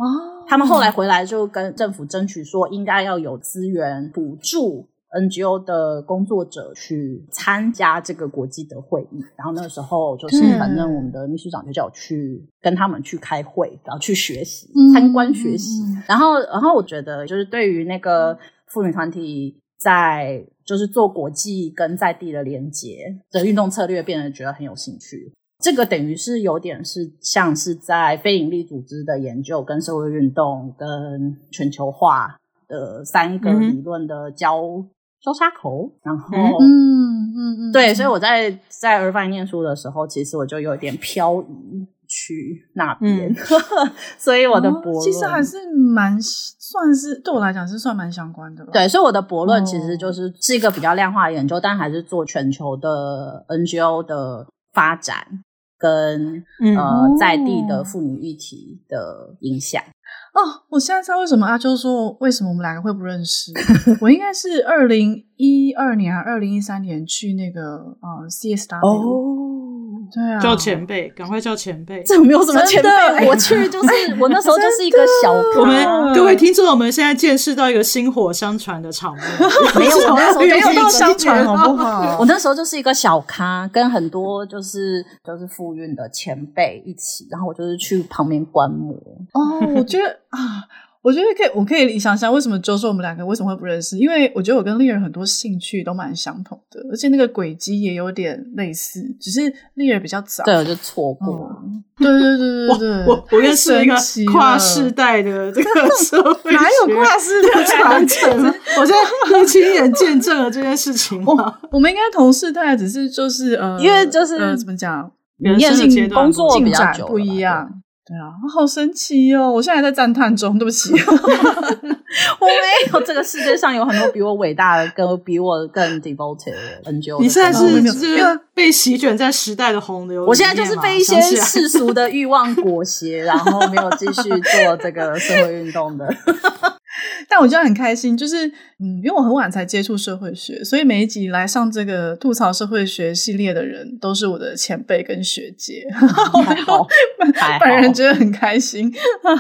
他们后来回来就跟政府争取说，应该要有资源补助。NGO 的工作者去参加这个国际的会议，然后那个时候就是反正我们的秘书长就叫我去跟他们去开会，然后去学习、参观学习。然后，然后我觉得就是对于那个妇女团体在就是做国际跟在地的连接的运动策略，变得觉得很有兴趣。这个等于是有点是像是在非营利组织的研究、跟社会运动、跟全球化的三个理论的交、嗯、交叉口。然后，嗯嗯嗯，对，所以我在在尔法念书的时候，其实我就有点漂移。去那边，嗯、所以我的博、哦、其实还是蛮算是对我来讲是算蛮相关的。对，所以我的博论其实就是是一个比较量化的研究，哦、但还是做全球的 NGO 的发展跟、嗯、呃在地的妇女议题的影响。哦，我现在知道为什么阿秋说为什么我们两个会不认识。我应该是二零一二年还是二零一三年去那个呃 CSW。哦对啊，叫前辈，赶快叫前辈。这没有什么前辈，我去就是我那时候就是一个小。我们各位听众，我们现在见识到一个薪火相传的场面。没有，我那时候没有到相传，好不好？我那时候就是一个小咖，跟很多就是就是富运的前辈一起，然后我就是去旁边观摩。哦，我觉得啊。我觉得可以，我可以想想为什么就说我们两个为什么会不认识？因为我觉得我跟丽儿很多兴趣都蛮相同的，而且那个轨迹也有点类似，只是丽儿比较早，对，我就错过。嗯、对对对对对，我我认识一个跨世代的这个社会，哪有跨世代传承？我现在亲眼见证了这件事情。我我们应该同世代，只是就是呃，因为就是、呃、怎么讲，人生阶段工作比较久不一样。对啊，好神奇哦！我现在还在赞叹中，对不起，我没有。这个世界上有很多比我伟大的、跟比我更 devoted 的 NGO。你现在是这个被席卷在时代的洪流，我现在就是被一些世俗的欲望裹挟，然后没有继续做这个社会运动的。但我觉得很开心，就是嗯，因为我很晚才接触社会学，所以每一集来上这个吐槽社会学系列的人都是我的前辈跟学姐，还好，本人觉得很开心。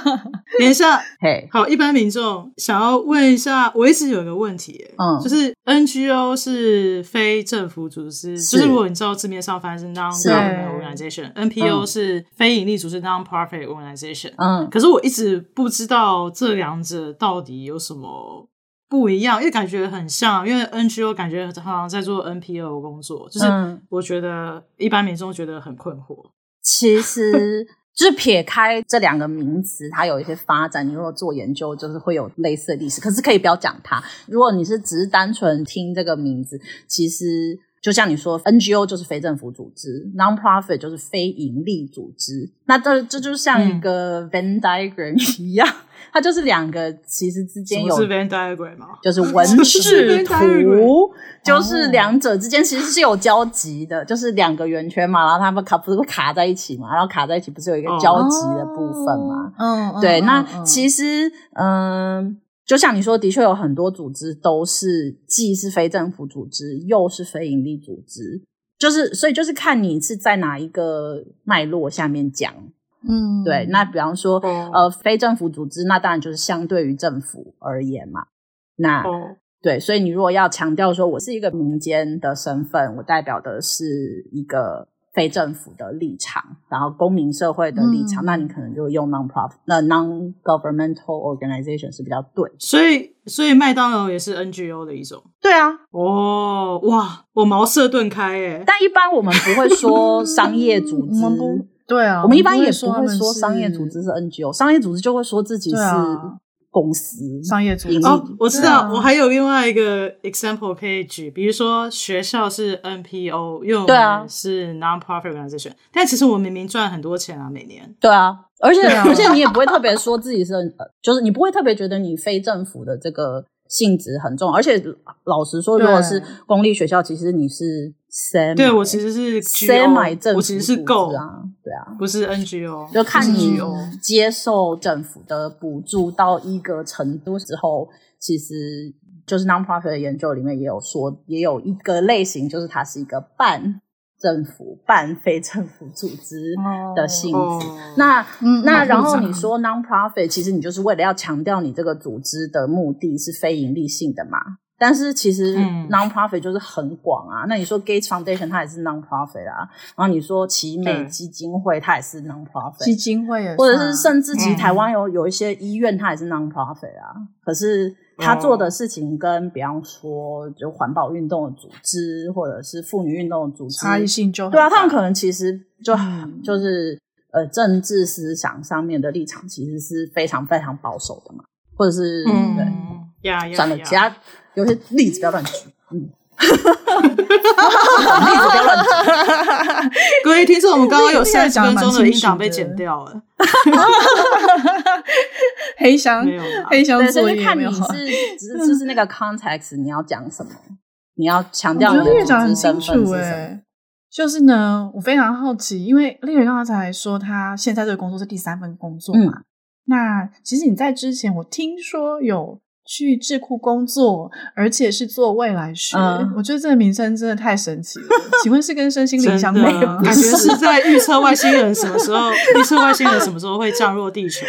等一下，嘿，好，一般民众想要问一下，我一直有一个问题，嗯，就是 NGO 是非政府组织，就是如果你知道字面上翻译是 non-government organization，NPO 是非盈利组织 non-profit organization，嗯，可是我一直不知道这两者到底。有什么不一样？因为感觉很像，因为 NGO 感觉好像在做 NPO 工作，就是我觉得一般民众觉得很困惑。其实，就是撇开这两个名词，它有一些发展。你如果做研究，就是会有类似的历史。可是可以不要讲它。如果你是只是单纯听这个名字，其实就像你说，NGO 就是非政府组织，Non-profit 就是非营利组织。那这这就像一个 Venn diagram 一样。嗯它就是两个，其实之间有是 Venn diagram 吗？就是 文字图，就是两者之间其实是有交集的，就是两个圆圈嘛，然后它们卡不是会卡在一起嘛，然后卡在一起不是有一个交集的部分嘛？嗯，对。那其实，嗯，就像你说，的确有很多组织都是既是非政府组织，又是非营利组织，就是所以就是看你是在哪一个脉络下面讲。嗯，对，那比方说，哦、呃，非政府组织，那当然就是相对于政府而言嘛。那、哦、对，所以你如果要强调说我是一个民间的身份，我代表的是一个非政府的立场，然后公民社会的立场，嗯、那你可能就用 non-profit，那 non-governmental organization 是比较对。所以，所以麦当劳也是 NGO 的一种。对啊。哦，哇，我茅塞顿开诶。但一般我们不会说商业组织。对啊，我们一般也不会说商业组织是 NGO，商业组织就会说自己是公司、啊、商业组织。哦，我知道，啊、我还有另外一个 example 可以举，比如说学校是 NPO，因为我们是 non-profit organization，啊、但其实我明明赚很多钱啊，每年。对啊，而且、啊、而且你也不会特别说自己是，就是你不会特别觉得你非政府的这个性质很重，而且老实说，如果是公立学校，其实你是 Sam。对，我其实是 semi 政府，我其实是够啊，对啊，不是 NGO，就看你接受政府的补助到一个程度之后，其实就是 non-profit 的研究里面也有说，也有一个类型，就是它是一个半政府、半非政府组织的性质。那、嗯、那然后你说 non-profit，其实你就是为了要强调你这个组织的目的是非盈利性的嘛。但是其实 non-profit 就是很广啊，嗯、那你说 Gates Foundation 它也是 non-profit 啊，然后你说奇美基金会它也是 non-profit，基金会也是，或者是甚至其实台湾有有一些医院它也是 non-profit 啊，嗯、可是他做的事情跟比方说就环保运动的组织或者是妇女运动的组织差异性就对啊，他们可能其实就、嗯、就是呃政治思想上面的立场其实是非常非常保守的嘛，或者是、嗯、对呀呀，算了，其他有些例子不要乱举，嗯。各位听众，我们刚刚有三十分钟的音档被剪掉了。黑箱没有，黑箱作业对，看你是只是就是那个 context，你要讲什么？你要强调你的组织身份是什么？欸、就是呢，我非常好奇，因为丽人刚才说他现在这个工作是第三份工作嘛。嗯、那其实你在之前，我听说有。去智库工作，而且是做未来学，嗯、我觉得这个名称真的太神奇了。请问是跟身心灵相关吗？感觉是在预测外星人什么时候，预测外星人什么时候会降落地球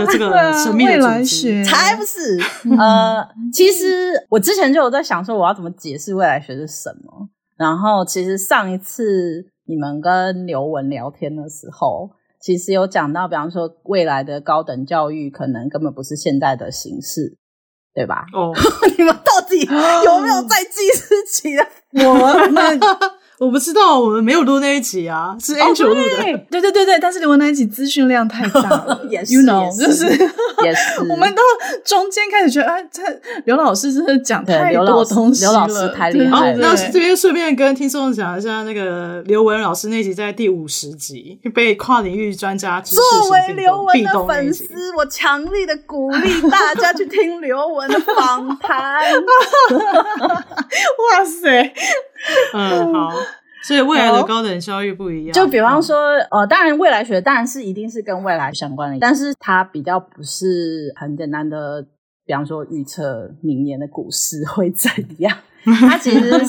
的这个神秘的未来学，才不是。呃，其实我之前就有在想说，我要怎么解释未来学是什么。然后，其实上一次你们跟刘文聊天的时候，其实有讲到，比方说未来的高等教育可能根本不是现在的形式。对吧？哦，你们到底有没有在记事情啊？我们我不知道，我们没有录那一集啊，是 Angel 录的。对对对对，但是录那一集资讯量太大了，也是，you know，就是也是。我们到中间开始觉得，哎，这刘老师真的讲太多东西了，刘老师太厉害了。那这边顺便跟听众讲一下，那个刘文老师那集在第五十集被跨领域专家作为刘文的粉丝，我强力的鼓励大家去听刘文的访谈。哇塞！嗯，好，所以未来的高等教育不一样。就比方说，嗯、呃，当然未来学当然是一定是跟未来相关的，但是它比较不是很简单的，比方说预测明年的股市会怎样。它其实是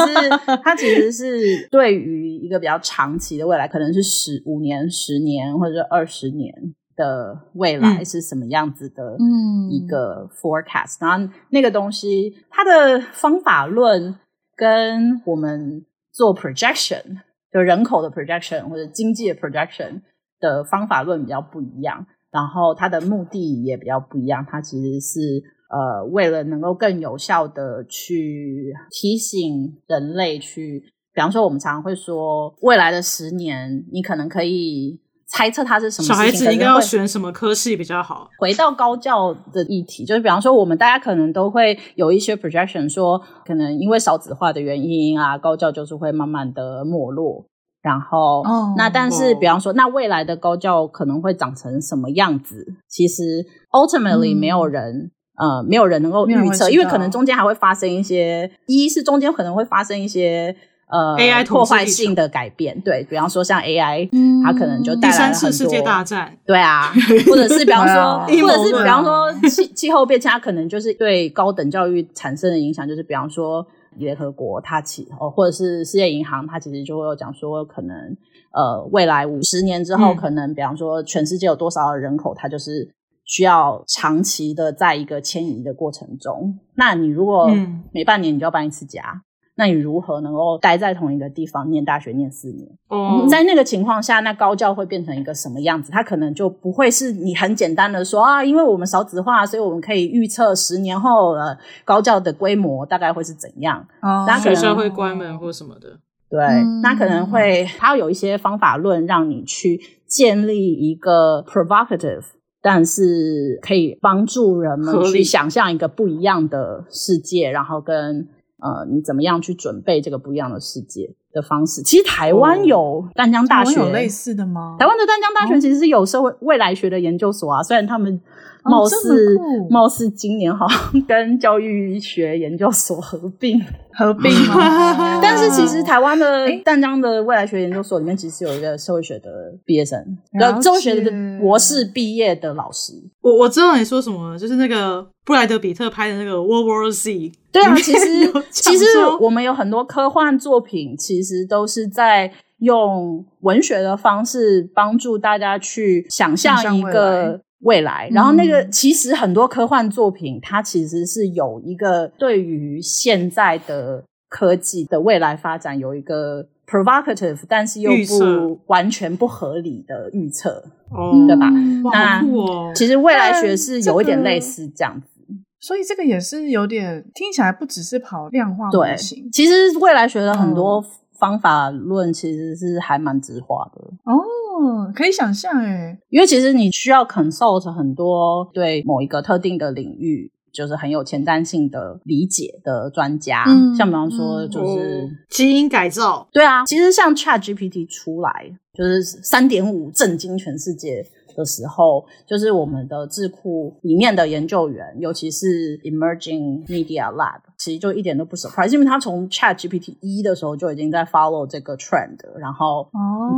它其实是对于一个比较长期的未来，可能是十五年、十年或者二十年的未来是什么样子的，嗯，一个 forecast。嗯、然后那个东西，它的方法论。跟我们做 projection，就人口的 projection 或者经济的 projection 的方法论比较不一样，然后它的目的也比较不一样。它其实是呃，为了能够更有效的去提醒人类去，比方说我们常常会说，未来的十年，你可能可以。猜测他是什么？小孩子应该要选什么科系比较好？回到高教的议题，就是比方说，我们大家可能都会有一些 projection，说可能因为少子化的原因啊，高教就是会慢慢的没落。然后，哦、那但是比方说，那未来的高教可能会长成什么样子？其实 ultimately 没有人，嗯、呃，没有人能够预测，因为可能中间还会发生一些，一是中间可能会发生一些。呃，AI 破坏性的改变，对，比方说像 AI，嗯，它可能就带来了很多，第三次世界大战，对啊，或者是比方说，或者是比方说气气候变迁，它可能就是对高等教育产生的影响，就是比方说联合国它其哦，或者是世界银行，它其实就会有讲说，可能呃未来五十年之后，嗯、可能比方说全世界有多少的人口，它就是需要长期的在一个迁移的过程中，那你如果每半年你就要搬一次家。那你如何能够待在同一个地方念大学念四年？嗯，在那个情况下，那高教会变成一个什么样子？它可能就不会是你很简单的说啊，因为我们少子化，所以我们可以预测十年后呃高教的规模大概会是怎样？哦，那学校会关门或什么的？对，嗯，那可能会它有一些方法论让你去建立一个 provocative，但是可以帮助人们去想象一个不一样的世界，然后跟。呃，你怎么样去准备这个不一样的世界的方式？其实台湾有淡江大学，有类似的吗？台湾的淡江大学其实是有社会未来学的研究所啊，虽然他们。貌似貌似今年好像跟教育学研究所合并 合并嘛，但是其实台湾的淡江的未来学研究所里面其实有一个社会学的毕业生，然后社会学的博士毕业的老师。我我知道你说什么，就是那个布莱德比特拍的那个 World War Z。对啊，其实其实我们有很多科幻作品，其实都是在用文学的方式帮助大家去想象一个。未来，然后那个其实很多科幻作品，它其实是有一个对于现在的科技的未来发展有一个 provocative，但是又不完全不合理的预测，哦，对吧？那其实未来学是有一点类似这样子。所以这个也是有点听起来不只是跑量化模型，对，其实未来学的很多方法论其实是还蛮直化的。哦，可以想象诶，因为其实你需要 consult 很多对某一个特定的领域。就是很有前瞻性的理解的专家，嗯、像比方说就是、嗯、基因改造，对啊，其实像 Chat GPT 出来就是三点五震惊全世界的时候，就是我们的智库里面的研究员，尤其是 Emerging Media Lab，其实就一点都不 surprise，因为他从 Chat GPT 一的时候就已经在 follow 这个 trend，然后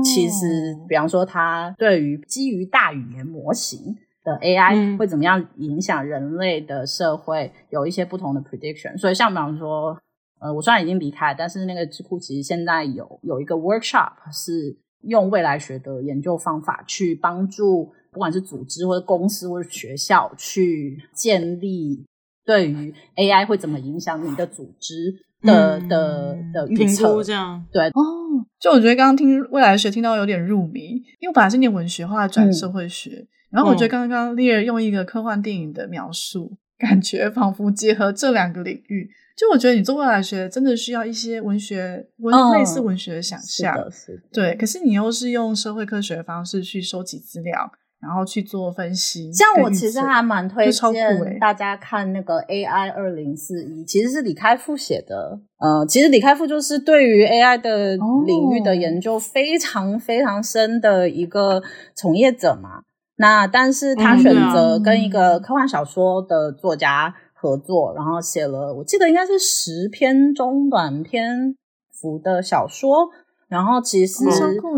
其实比方说他对于基于大语言模型。的 AI 会怎么样影响人类的社会？有一些不同的 prediction。所以像比方说，呃，我虽然已经离开，但是那个智库其实现在有有一个 workshop 是用未来学的研究方法去帮助，不管是组织或者公司或者学校去建立对于 AI 会怎么影响你的组织的、嗯、的的预测。这样对哦，就我觉得刚刚听未来学听到有点入迷，因为我本来是念文学，后来转社会学。嗯然后我觉得刚刚 Lear 用一个科幻电影的描述，嗯、感觉仿佛结合这两个领域。就我觉得你做未来学真的需要一些文学文类似文学的想象，是的，是的。对，可是你又是用社会科学的方式去收集资料，然后去做分析。像我其实还蛮推荐大家看那个 AI 二零四一，其实是李开复写的。呃，其实李开复就是对于 AI 的领域的研究非常非常深的一个从业者嘛。那但是他选择跟一个科幻小说的作家合作，嗯、然后写了，我记得应该是十篇中短篇幅的小说。然后其实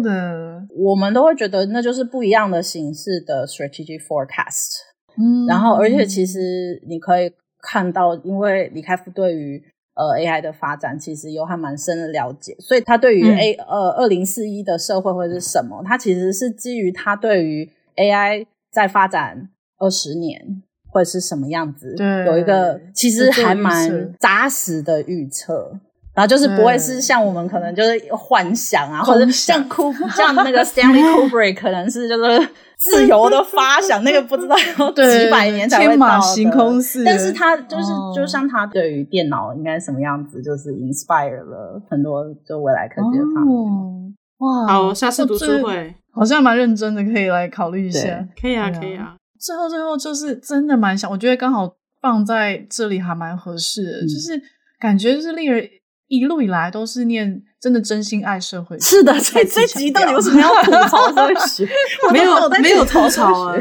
的，我们都会觉得那就是不一样的形式的 strategic forecast。嗯，然后而且其实你可以看到，因为李开复对于呃 AI 的发展其实有还蛮深的了解，所以他对于 A、嗯、呃二零四一的社会会是什么，他其实是基于他对于 AI 在发展二十年会是什么样子？对，有一个其实还蛮扎实的预测，然后就是不会是像我们可能就是幻想啊，或者像库像那个 Stanley Kubrick 可能是就是自由的发想，那个不知道要几百年才会到的。天马行空似的，但是他就是就像他对于电脑应该什么样子，就是 inspire 了很多就未来科技的发明。哇，好，下次读书会。好像蛮认真的，可以来考虑一下。可以啊，可以啊。最后，最后就是真的蛮想，我觉得刚好放在这里还蛮合适的，嗯、就是感觉就是 Lear 一路以来都是念真的真心爱社会学。是的，这这集到底为什么要吐槽社会学？没有，没有吐槽啊。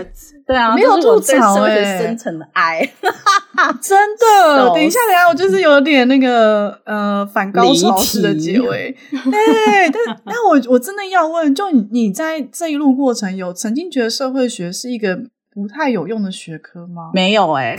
对啊，没有吐槽哎、欸，深层的爱，真的。等一下，等一下，我就是有点那个呃反高潮式的结尾。对，但但我我真的要问，就你在这一路过程有曾经觉得社会学是一个不太有用的学科吗？没有哎、欸。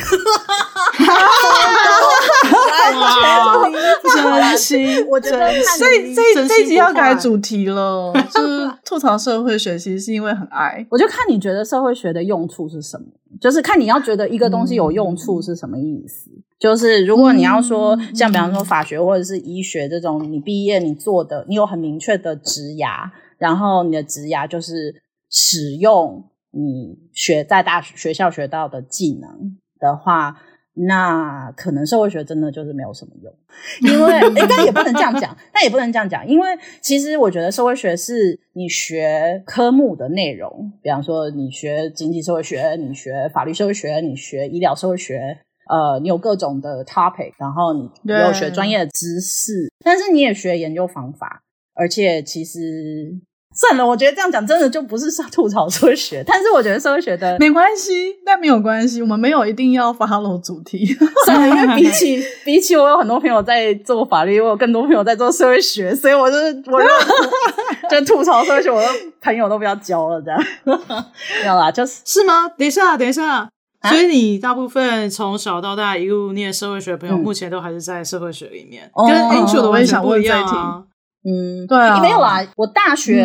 哇，真心，我觉得这这这一集要改主题了，就是吐槽社会学，其实是因为很爱。我就看你觉得社会学的用处是什么，就是看你要觉得一个东西有用处是什么意思。嗯、就是如果你要说，像比方说法学或者是医学这种，你毕业你做的，你有很明确的职涯，然后你的职涯就是使用你学在大学学校学到的技能的话。那可能社会学真的就是没有什么用，因为应该也不能这样讲，但也不能这样讲，因为其实我觉得社会学是你学科目的内容，比方说你学经济社会学，你学法律社会学，你学医疗社会学，呃，你有各种的 topic，然后你有学专业的知识，但是你也学研究方法，而且其实。算了，我觉得这样讲真的就不是吐槽社会学，但是我觉得社会学的没关系，但没有关系，我们没有一定要 follow 主题。算了，因为比起 比起我有很多朋友在做法律，我有更多朋友在做社会学，所以我就是我就 就吐槽社会学，我的朋友都不要交了，这样没有啦，就是是吗？等一下，等一下，啊、所以你大部分从小到大一路念社会学的朋友，目前都还是在社会学里面，嗯、跟 Angel 的完全不一样啊。嗯，对啊，没有啊。我大学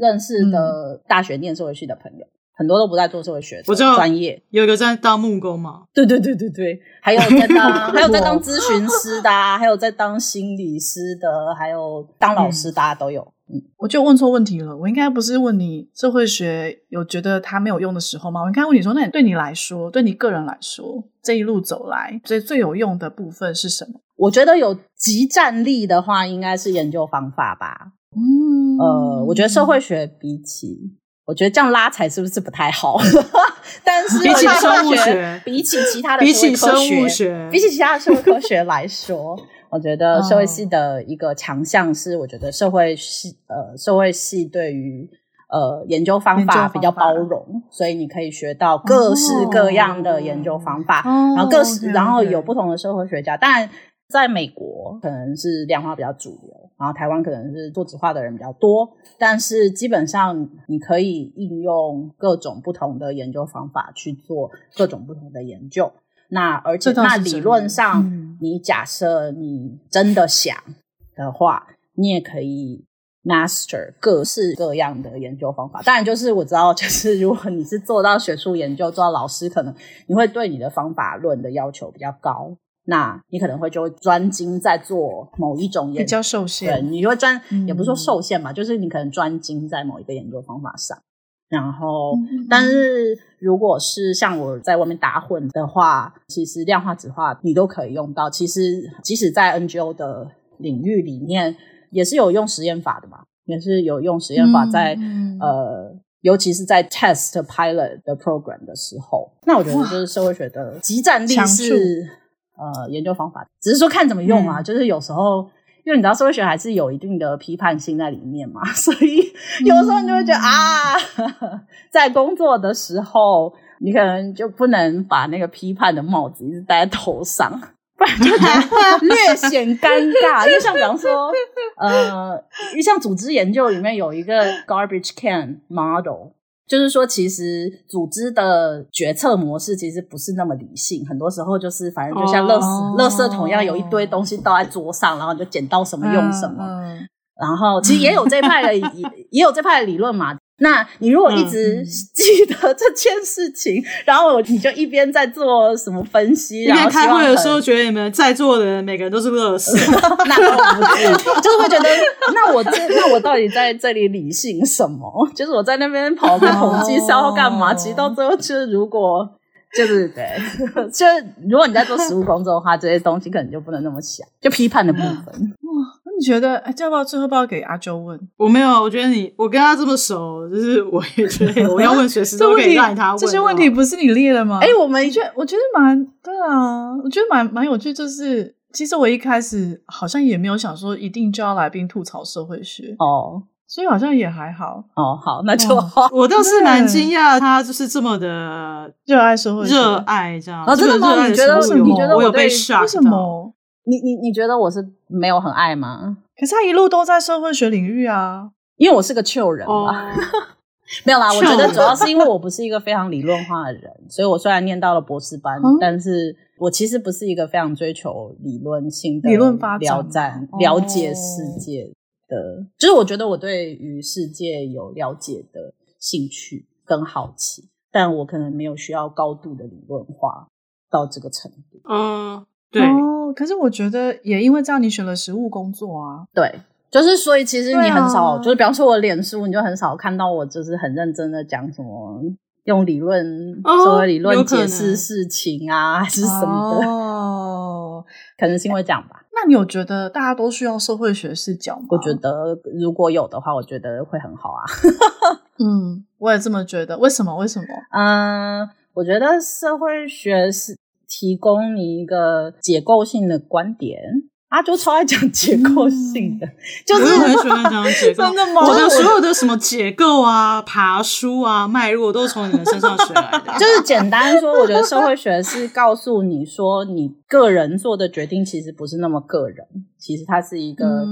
认识的大学念社会系的朋友，嗯、很多都不在做社会学专业，有一个在当木工嘛。对对对对对，还有在当 还有在当咨询师的、啊，还有在当心理师的，还有当老师的、啊，大家都有。嗯，我就问错问题了。我应该不是问你社会学有觉得它没有用的时候吗？我应该问你说，那你对你来说，对你个人来说，这一路走来最最有用的部分是什么？我觉得有即战力的话，应该是研究方法吧。嗯，呃，我觉得社会学比起，我觉得这样拉踩是不是不太好？但是比起生物学，比起其他的比起生物学，比起其他的社会科学来说，我觉得社会系的一个强项是，我觉得社会系呃社会系对于呃研究方法比较包容，所以你可以学到各式各样的研究方法，哦、然后各式、哦、然后有不同的社会学家，当然。在美国可能是量化比较主流，然后台湾可能是做质化的人比较多，但是基本上你可以应用各种不同的研究方法去做各种不同的研究。那而且那理论上，嗯、你假设你真的想的话，你也可以 master 各式各样的研究方法。当然，就是我知道，就是如果你是做到学术研究，做到老师，可能你会对你的方法论的要求比较高。那你可能会就会专精在做某一种研究，比较受限，对，你就会专，嗯、也不是说受限嘛，就是你可能专精在某一个研究方法上。然后，嗯、但是如果是像我在外面打混的话，其实量化质化你都可以用到。其实即使在 NGO 的领域里面，也是有用实验法的嘛，也是有用实验法在、嗯、呃，尤其是在 test pilot 的 program 的时候。那我觉得就是社会学的即战力是。呃，研究方法只是说看怎么用啊，嗯、就是有时候，因为你知道社会学还是有一定的批判性在里面嘛，所以有时候你就会觉得、嗯、啊，在工作的时候，你可能就不能把那个批判的帽子一直戴在头上，不然就觉得略显尴尬。因为像比方说，呃，因为像组织研究里面有一个 garbage can model。就是说，其实组织的决策模式其实不是那么理性，很多时候就是反正就像垃圾、oh. 垃圾桶一样，有一堆东西倒在桌上，然后就捡到什么用什么。Uh, uh. 然后其实也有这派的，也也有这派的理论嘛。那你如果一直记得这件事情，嗯、然后你就一边在做什么分析，然后开会的时候觉得你们在座的人每个人都是乐事，那我不是，就是会觉得那我这那我到底在这里理性什么？就是我在那边跑个统计是要干嘛？其实到最后就是如果就是对，就是如果你在做实务工作的话，这些东西可能就不能那么想，就批判的部分。你觉得，哎，要不要最后不要给阿周问？我没有，我觉得你，我跟他这么熟，就是 我也觉得我要问随时都可以让他问。这些问题不是你列的吗？哎，我们觉得，我觉得蛮对啊，我觉得蛮蛮有趣。就是其实我一开始好像也没有想说一定就要来宾吐槽社会学哦，所以好像也还好哦。好，那就好。我倒是蛮惊讶，他就是这么的热爱社会学，热爱这样。啊，真的吗？你觉得？你觉得我有被 shock 到？为什么？你你你觉得我是没有很爱吗？可是他一路都在社会学领域啊，因为我是个 chill 人嘛。Oh. 没有啦，我觉得主要是因为我不是一个非常理论化的人，所以我虽然念到了博士班，嗯、但是我其实不是一个非常追求理论性的理论发展、了解世界的。Oh. 就是我觉得我对于世界有了解的兴趣跟好奇，但我可能没有需要高度的理论化到这个程度。嗯。Uh. 对哦，可是我觉得也因为这样，你选了实务工作啊。对，就是所以其实你很少，啊、就是比方说我脸书，你就很少看到我就是很认真的讲什么用理论、哦、社会理论解释事情啊，还是什么的。哦，可能是因为这样吧。那你有觉得大家都需要社会学视角吗？我觉得如果有的话，我觉得会很好啊。嗯，我也这么觉得。为什么？为什么？嗯，我觉得社会学是。提供你一个解构性的观点，阿周超爱讲结构性的，嗯、就是我很喜欢讲结构。真的吗？我的所有的什么结构啊、爬书啊、脉络，都是从你们身上学来的。就是简单说，我觉得社会学是告诉你说，你个人做的决定其实不是那么个人，其实它是一个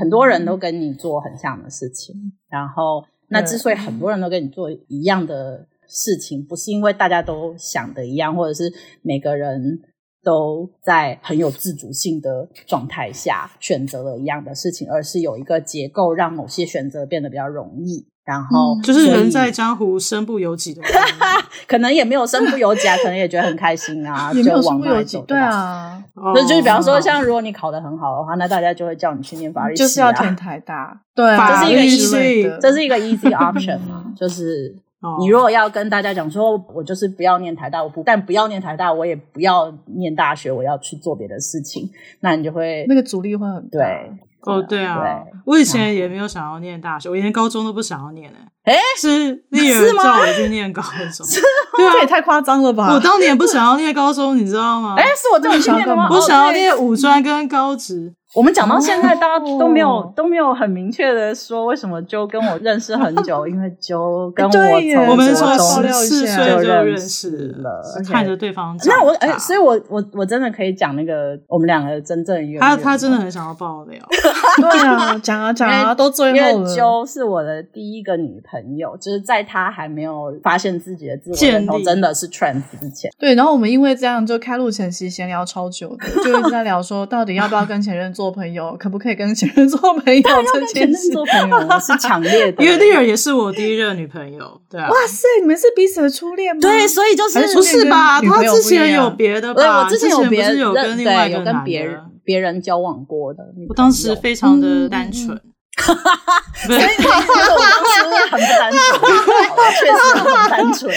很多人都跟你做很像的事情。嗯、然后，那之所以很多人都跟你做一样的。事情不是因为大家都想的一样，或者是每个人都在很有自主性的状态下选择了一样的事情，而是有一个结构让某些选择变得比较容易。然后、嗯、就是人在江湖身不由己的，可能也没有身不由己啊，可能也觉得很开心啊，也没有身不由己，对啊。就就是比方说，像如果你考得很好的话，那大家就会叫你去念法律系、啊，就是要填台大，对啊，这是一个 easy，这是一个 easy option 嘛，就是。你如果要跟大家讲说，我就是不要念台大，我不但不要念台大，我也不要念大学，我要去做别的事情，那你就会那个阻力会很大。对，哦，对啊，对。我以前也没有想要念大学，我连高中都不想要念呢。哎，是丽儿叫我去念高中，对啊，这也太夸张了吧！我当年不想要念高中，你知道吗？哎，是我叫你去念的吗？我想要念五专跟高职。我们讲到现在，大家都没有、哦、都没有很明确的说为什么就跟我认识很久，因为就跟我从我们从十四岁就认识了，看着对方。那我哎，所以我我我真的可以讲那个我们两个真正原因。他他真的很想要爆料，对啊，讲啊讲啊，都最后了。因为啾是我的第一个女朋友，就是在他还没有发现自己的自我认同真的是 trans 之前。对，然后我们因为这样就开录前期闲聊超久的，就一直在聊说到底要不要跟前任做朋友，可不可以跟前任做朋友？要跟前任做朋友，我是强烈的。因为丽儿也是我第一任女朋友，对啊。哇塞，你们是彼此的初恋吗？对，所以就是不是吧？他之前有别的吧？对，我之前有别人有跟另外有跟别人别人交往过的。我当时非常的单纯。所以你觉得我当时很不单纯，确实很单纯。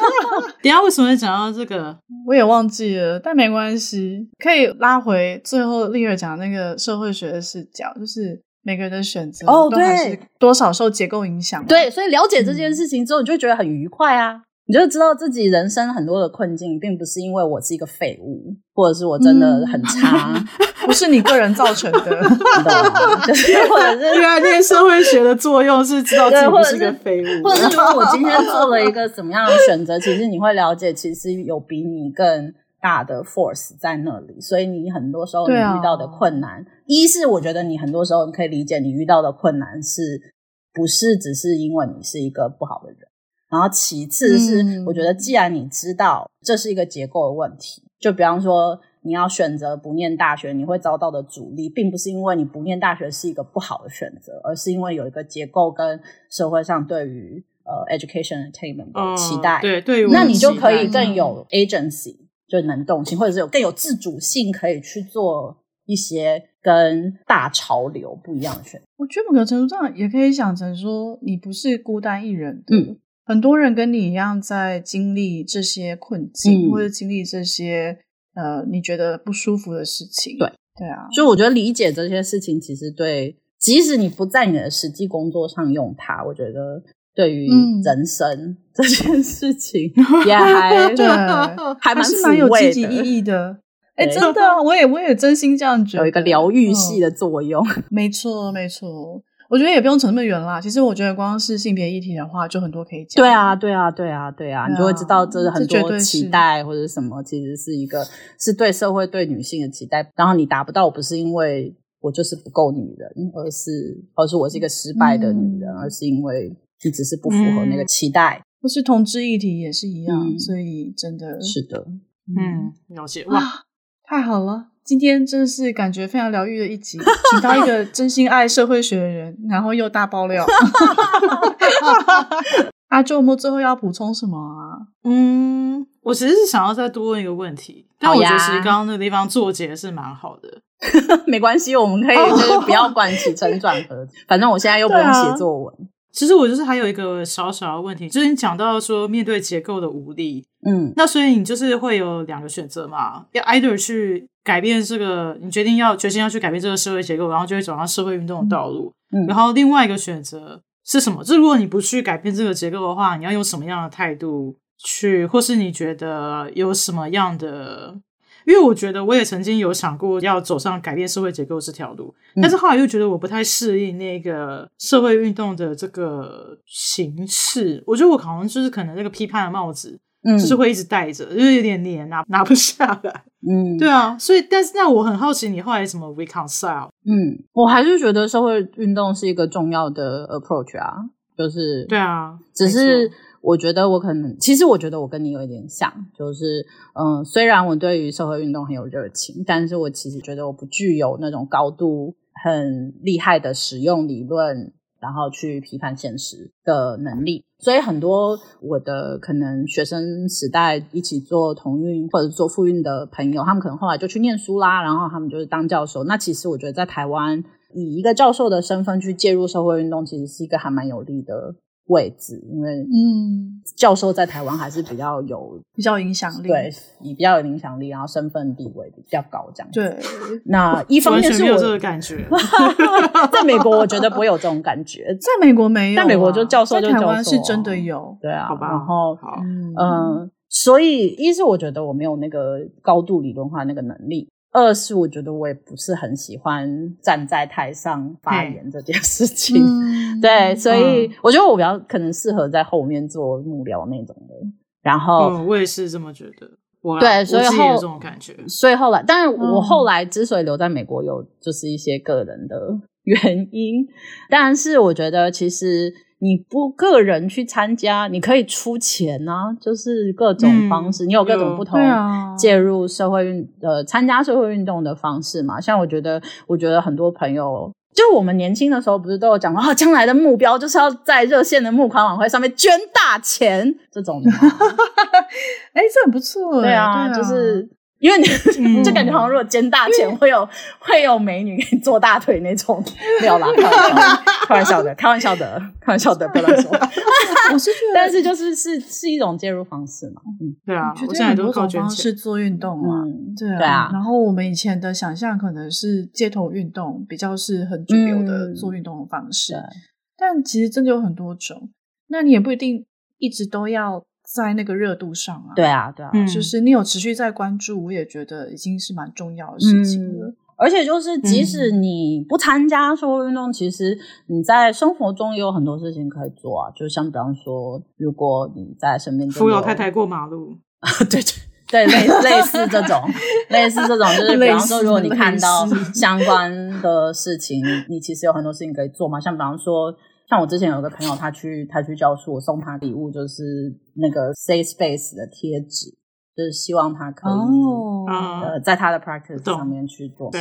等下为什么会讲到这个？我也忘记了，但没关系，可以拉回最后丽儿讲那个社会学的视角，就是每个人的选择哦，对，多少受结构影响。对，所以了解这件事情之后，你就会觉得很愉快啊。你就知道自己人生很多的困境，并不是因为我是一个废物，或者是我真的很差，嗯、不是你个人造成的，就是或者是原来念社会学的作用是知道自己不是个废物，或者是说我今天做了一个怎么样的选择，其实你会了解，其实有比你更大的 force 在那里，所以你很多时候你遇到的困难，啊、一是我觉得你很多时候你可以理解你遇到的困难是不是只是因为你是一个不好的人。然后其次是，我觉得既然你知道这是一个结构的问题，就比方说你要选择不念大学，你会遭到的阻力，并不是因为你不念大学是一个不好的选择，而是因为有一个结构跟社会上对于呃 education attainment 的期待。对对，那你就可以更有 agency，就能动性，或者是有更有自主性，可以去做一些跟大潮流不一样的选择。我觉得某个程度上也可以想成说，你不是孤单一人的。嗯很多人跟你一样在经历这些困境，嗯、或者经历这些呃你觉得不舒服的事情。对对啊，所以我觉得理解这些事情，其实对，即使你不在你的实际工作上用它，我觉得对于人生这件事情 也还对，还蛮蛮有积极意义的。哎，真的，我也我也真心这样觉得，有一个疗愈系的作用。嗯、没错，没错。我觉得也不用扯那么远啦。其实我觉得光是性别议题的话，就很多可以讲。对啊，对啊，对啊，对啊，你就会知道这是很多期待或者什么，其实是一个是对社会对女性的期待。然后你达不到，不是因为我就是不够女人，而是而是我是一个失败的女人，嗯、而是因为你只是不符合那个期待。或、嗯、是同志议题也是一样，嗯、所以真的是的，嗯，了解哇，太好了。今天真是感觉非常疗愈的一集，请到一个真心爱社会学的人，然后又大爆料。阿周，有没有最后要补充什么啊？嗯，我其实是想要再多问一个问题，但我觉得其实刚刚那个地方做结是蛮好的。没关系，我们可以就是不要管起承转合，反正我现在又不用写作文。其实我就是还有一个小小的问题，就是你讲到说面对结构的无力，嗯，那所以你就是会有两个选择嘛，要 either 去改变这个，你决定要决心要去改变这个社会结构，然后就会走上社会运动的道路，嗯，然后另外一个选择是什么？就如果你不去改变这个结构的话，你要用什么样的态度去，或是你觉得有什么样的？因为我觉得我也曾经有想过要走上改变社会结构这条路，但是后来又觉得我不太适应那个社会运动的这个形式。我觉得我好像就是可能那个批判的帽子，嗯，就是会一直戴着，就是有点黏，拿拿不下来。嗯，对啊。所以，但是那我很好奇，你后来怎么 reconcile？嗯，我还是觉得社会运动是一个重要的 approach 啊，就是对啊，只是。我觉得我可能，其实我觉得我跟你有一点像，就是嗯，虽然我对于社会运动很有热情，但是我其实觉得我不具有那种高度很厉害的使用理论，然后去批判现实的能力。所以很多我的可能学生时代一起做同运或者做复运的朋友，他们可能后来就去念书啦，然后他们就是当教授。那其实我觉得在台湾以一个教授的身份去介入社会运动，其实是一个还蛮有利的。位置，因为嗯，教授在台湾还是比较有比较影响力，对，你比较有影响力，然后身份地位比较高，这样子。对，那一方面是我有这个感觉，在美国我觉得不会有这种感觉，在美国没有，在美国就教授就教授，台湾是真的有，对啊，好吧，然后好，嗯、呃，所以一是我觉得我没有那个高度理论化那个能力。二是我觉得我也不是很喜欢站在台上发言这件事情，嗯、对，所以我觉得我比较可能适合在后面做幕僚那种的。然后，嗯、我也是这么觉得。我对，所以后这种感觉，所以后来，但是我后来之所以留在美国，有就是一些个人的原因。但是我觉得其实。你不个人去参加，你可以出钱啊，就是各种方式，嗯、你有各种不同介入社会运呃参加社会运动的方式嘛。像我觉得，我觉得很多朋友，就我们年轻的时候，不是都有讲过啊，将来的目标就是要在热线的募款晚会上面捐大钱这种的。哎、欸，这很不错，对啊，对啊，就是。因为你 就感觉好像如果捐大钱会有会有美女给你做大腿那种，没有啦，开玩笑的，开玩笑的，开玩笑的，开玩笑的，不能说。我是觉得，但是就是是是一种介入方式嘛，嗯，对啊，我现在很多种方式做运动嘛，嗯、对啊，对啊。然后我们以前的想象可能是街头运动比较是很主流的做运动的方式，嗯、但其实真的有很多种，那你也不一定一直都要。在那个热度上啊，对啊，对啊，就是你有持续在关注，我也觉得已经是蛮重要的事情了。嗯、而且就是，即使你不参加社会运动，嗯、其实你在生活中也有很多事情可以做啊。就像比方说，如果你在身边扶老太太过马路，对对 对，类类似这种，类似这种，就是比方说，如果你看到相关的事情，你其实有很多事情可以做嘛。像比方说。像我之前有个朋友，他去他去教书，我送他礼物就是那个 Safe Space 的贴纸，就是希望他可以、哦、呃在他的 practice 上面去做些，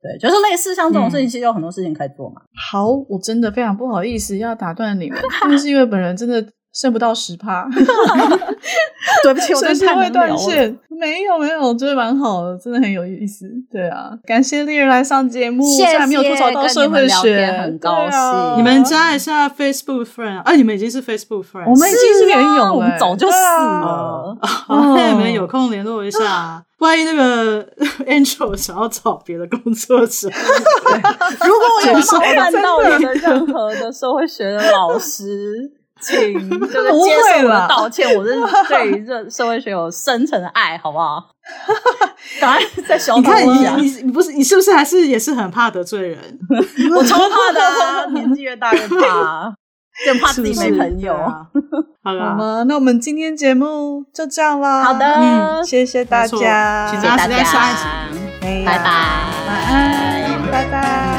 对，就是类似像这种事情，其实有很多事情可以做嘛。好，我真的非常不好意思要打断你们，但是因为本人真的。剩不到十趴，对不起，我真的会断线。没有没有，真的蛮好的，真的很有意思。对啊，感谢丽人来上节目，谢谢，没有吐槽到社会学，很高兴。啊、你们加一下 Facebook friend，哎、啊，你们已经是 Facebook friend，我们已经是连友了，我们早就死了。那你们有空联络一下，万一那个 Angel 想要找别的工作者，如果我有 看到你的任何的社会学的老师。请就是接受我的道歉，我是对于这社会学有深层的爱，好不好？赶快再消化一下。你你不是你是不是还是也是很怕得罪人？我超怕的啊，年纪越大越怕，就怕自己没朋友。好了，好，那我们今天节目就这样啦。好的，谢谢大家，谢谢大家，下一集拜拜，晚安，拜拜。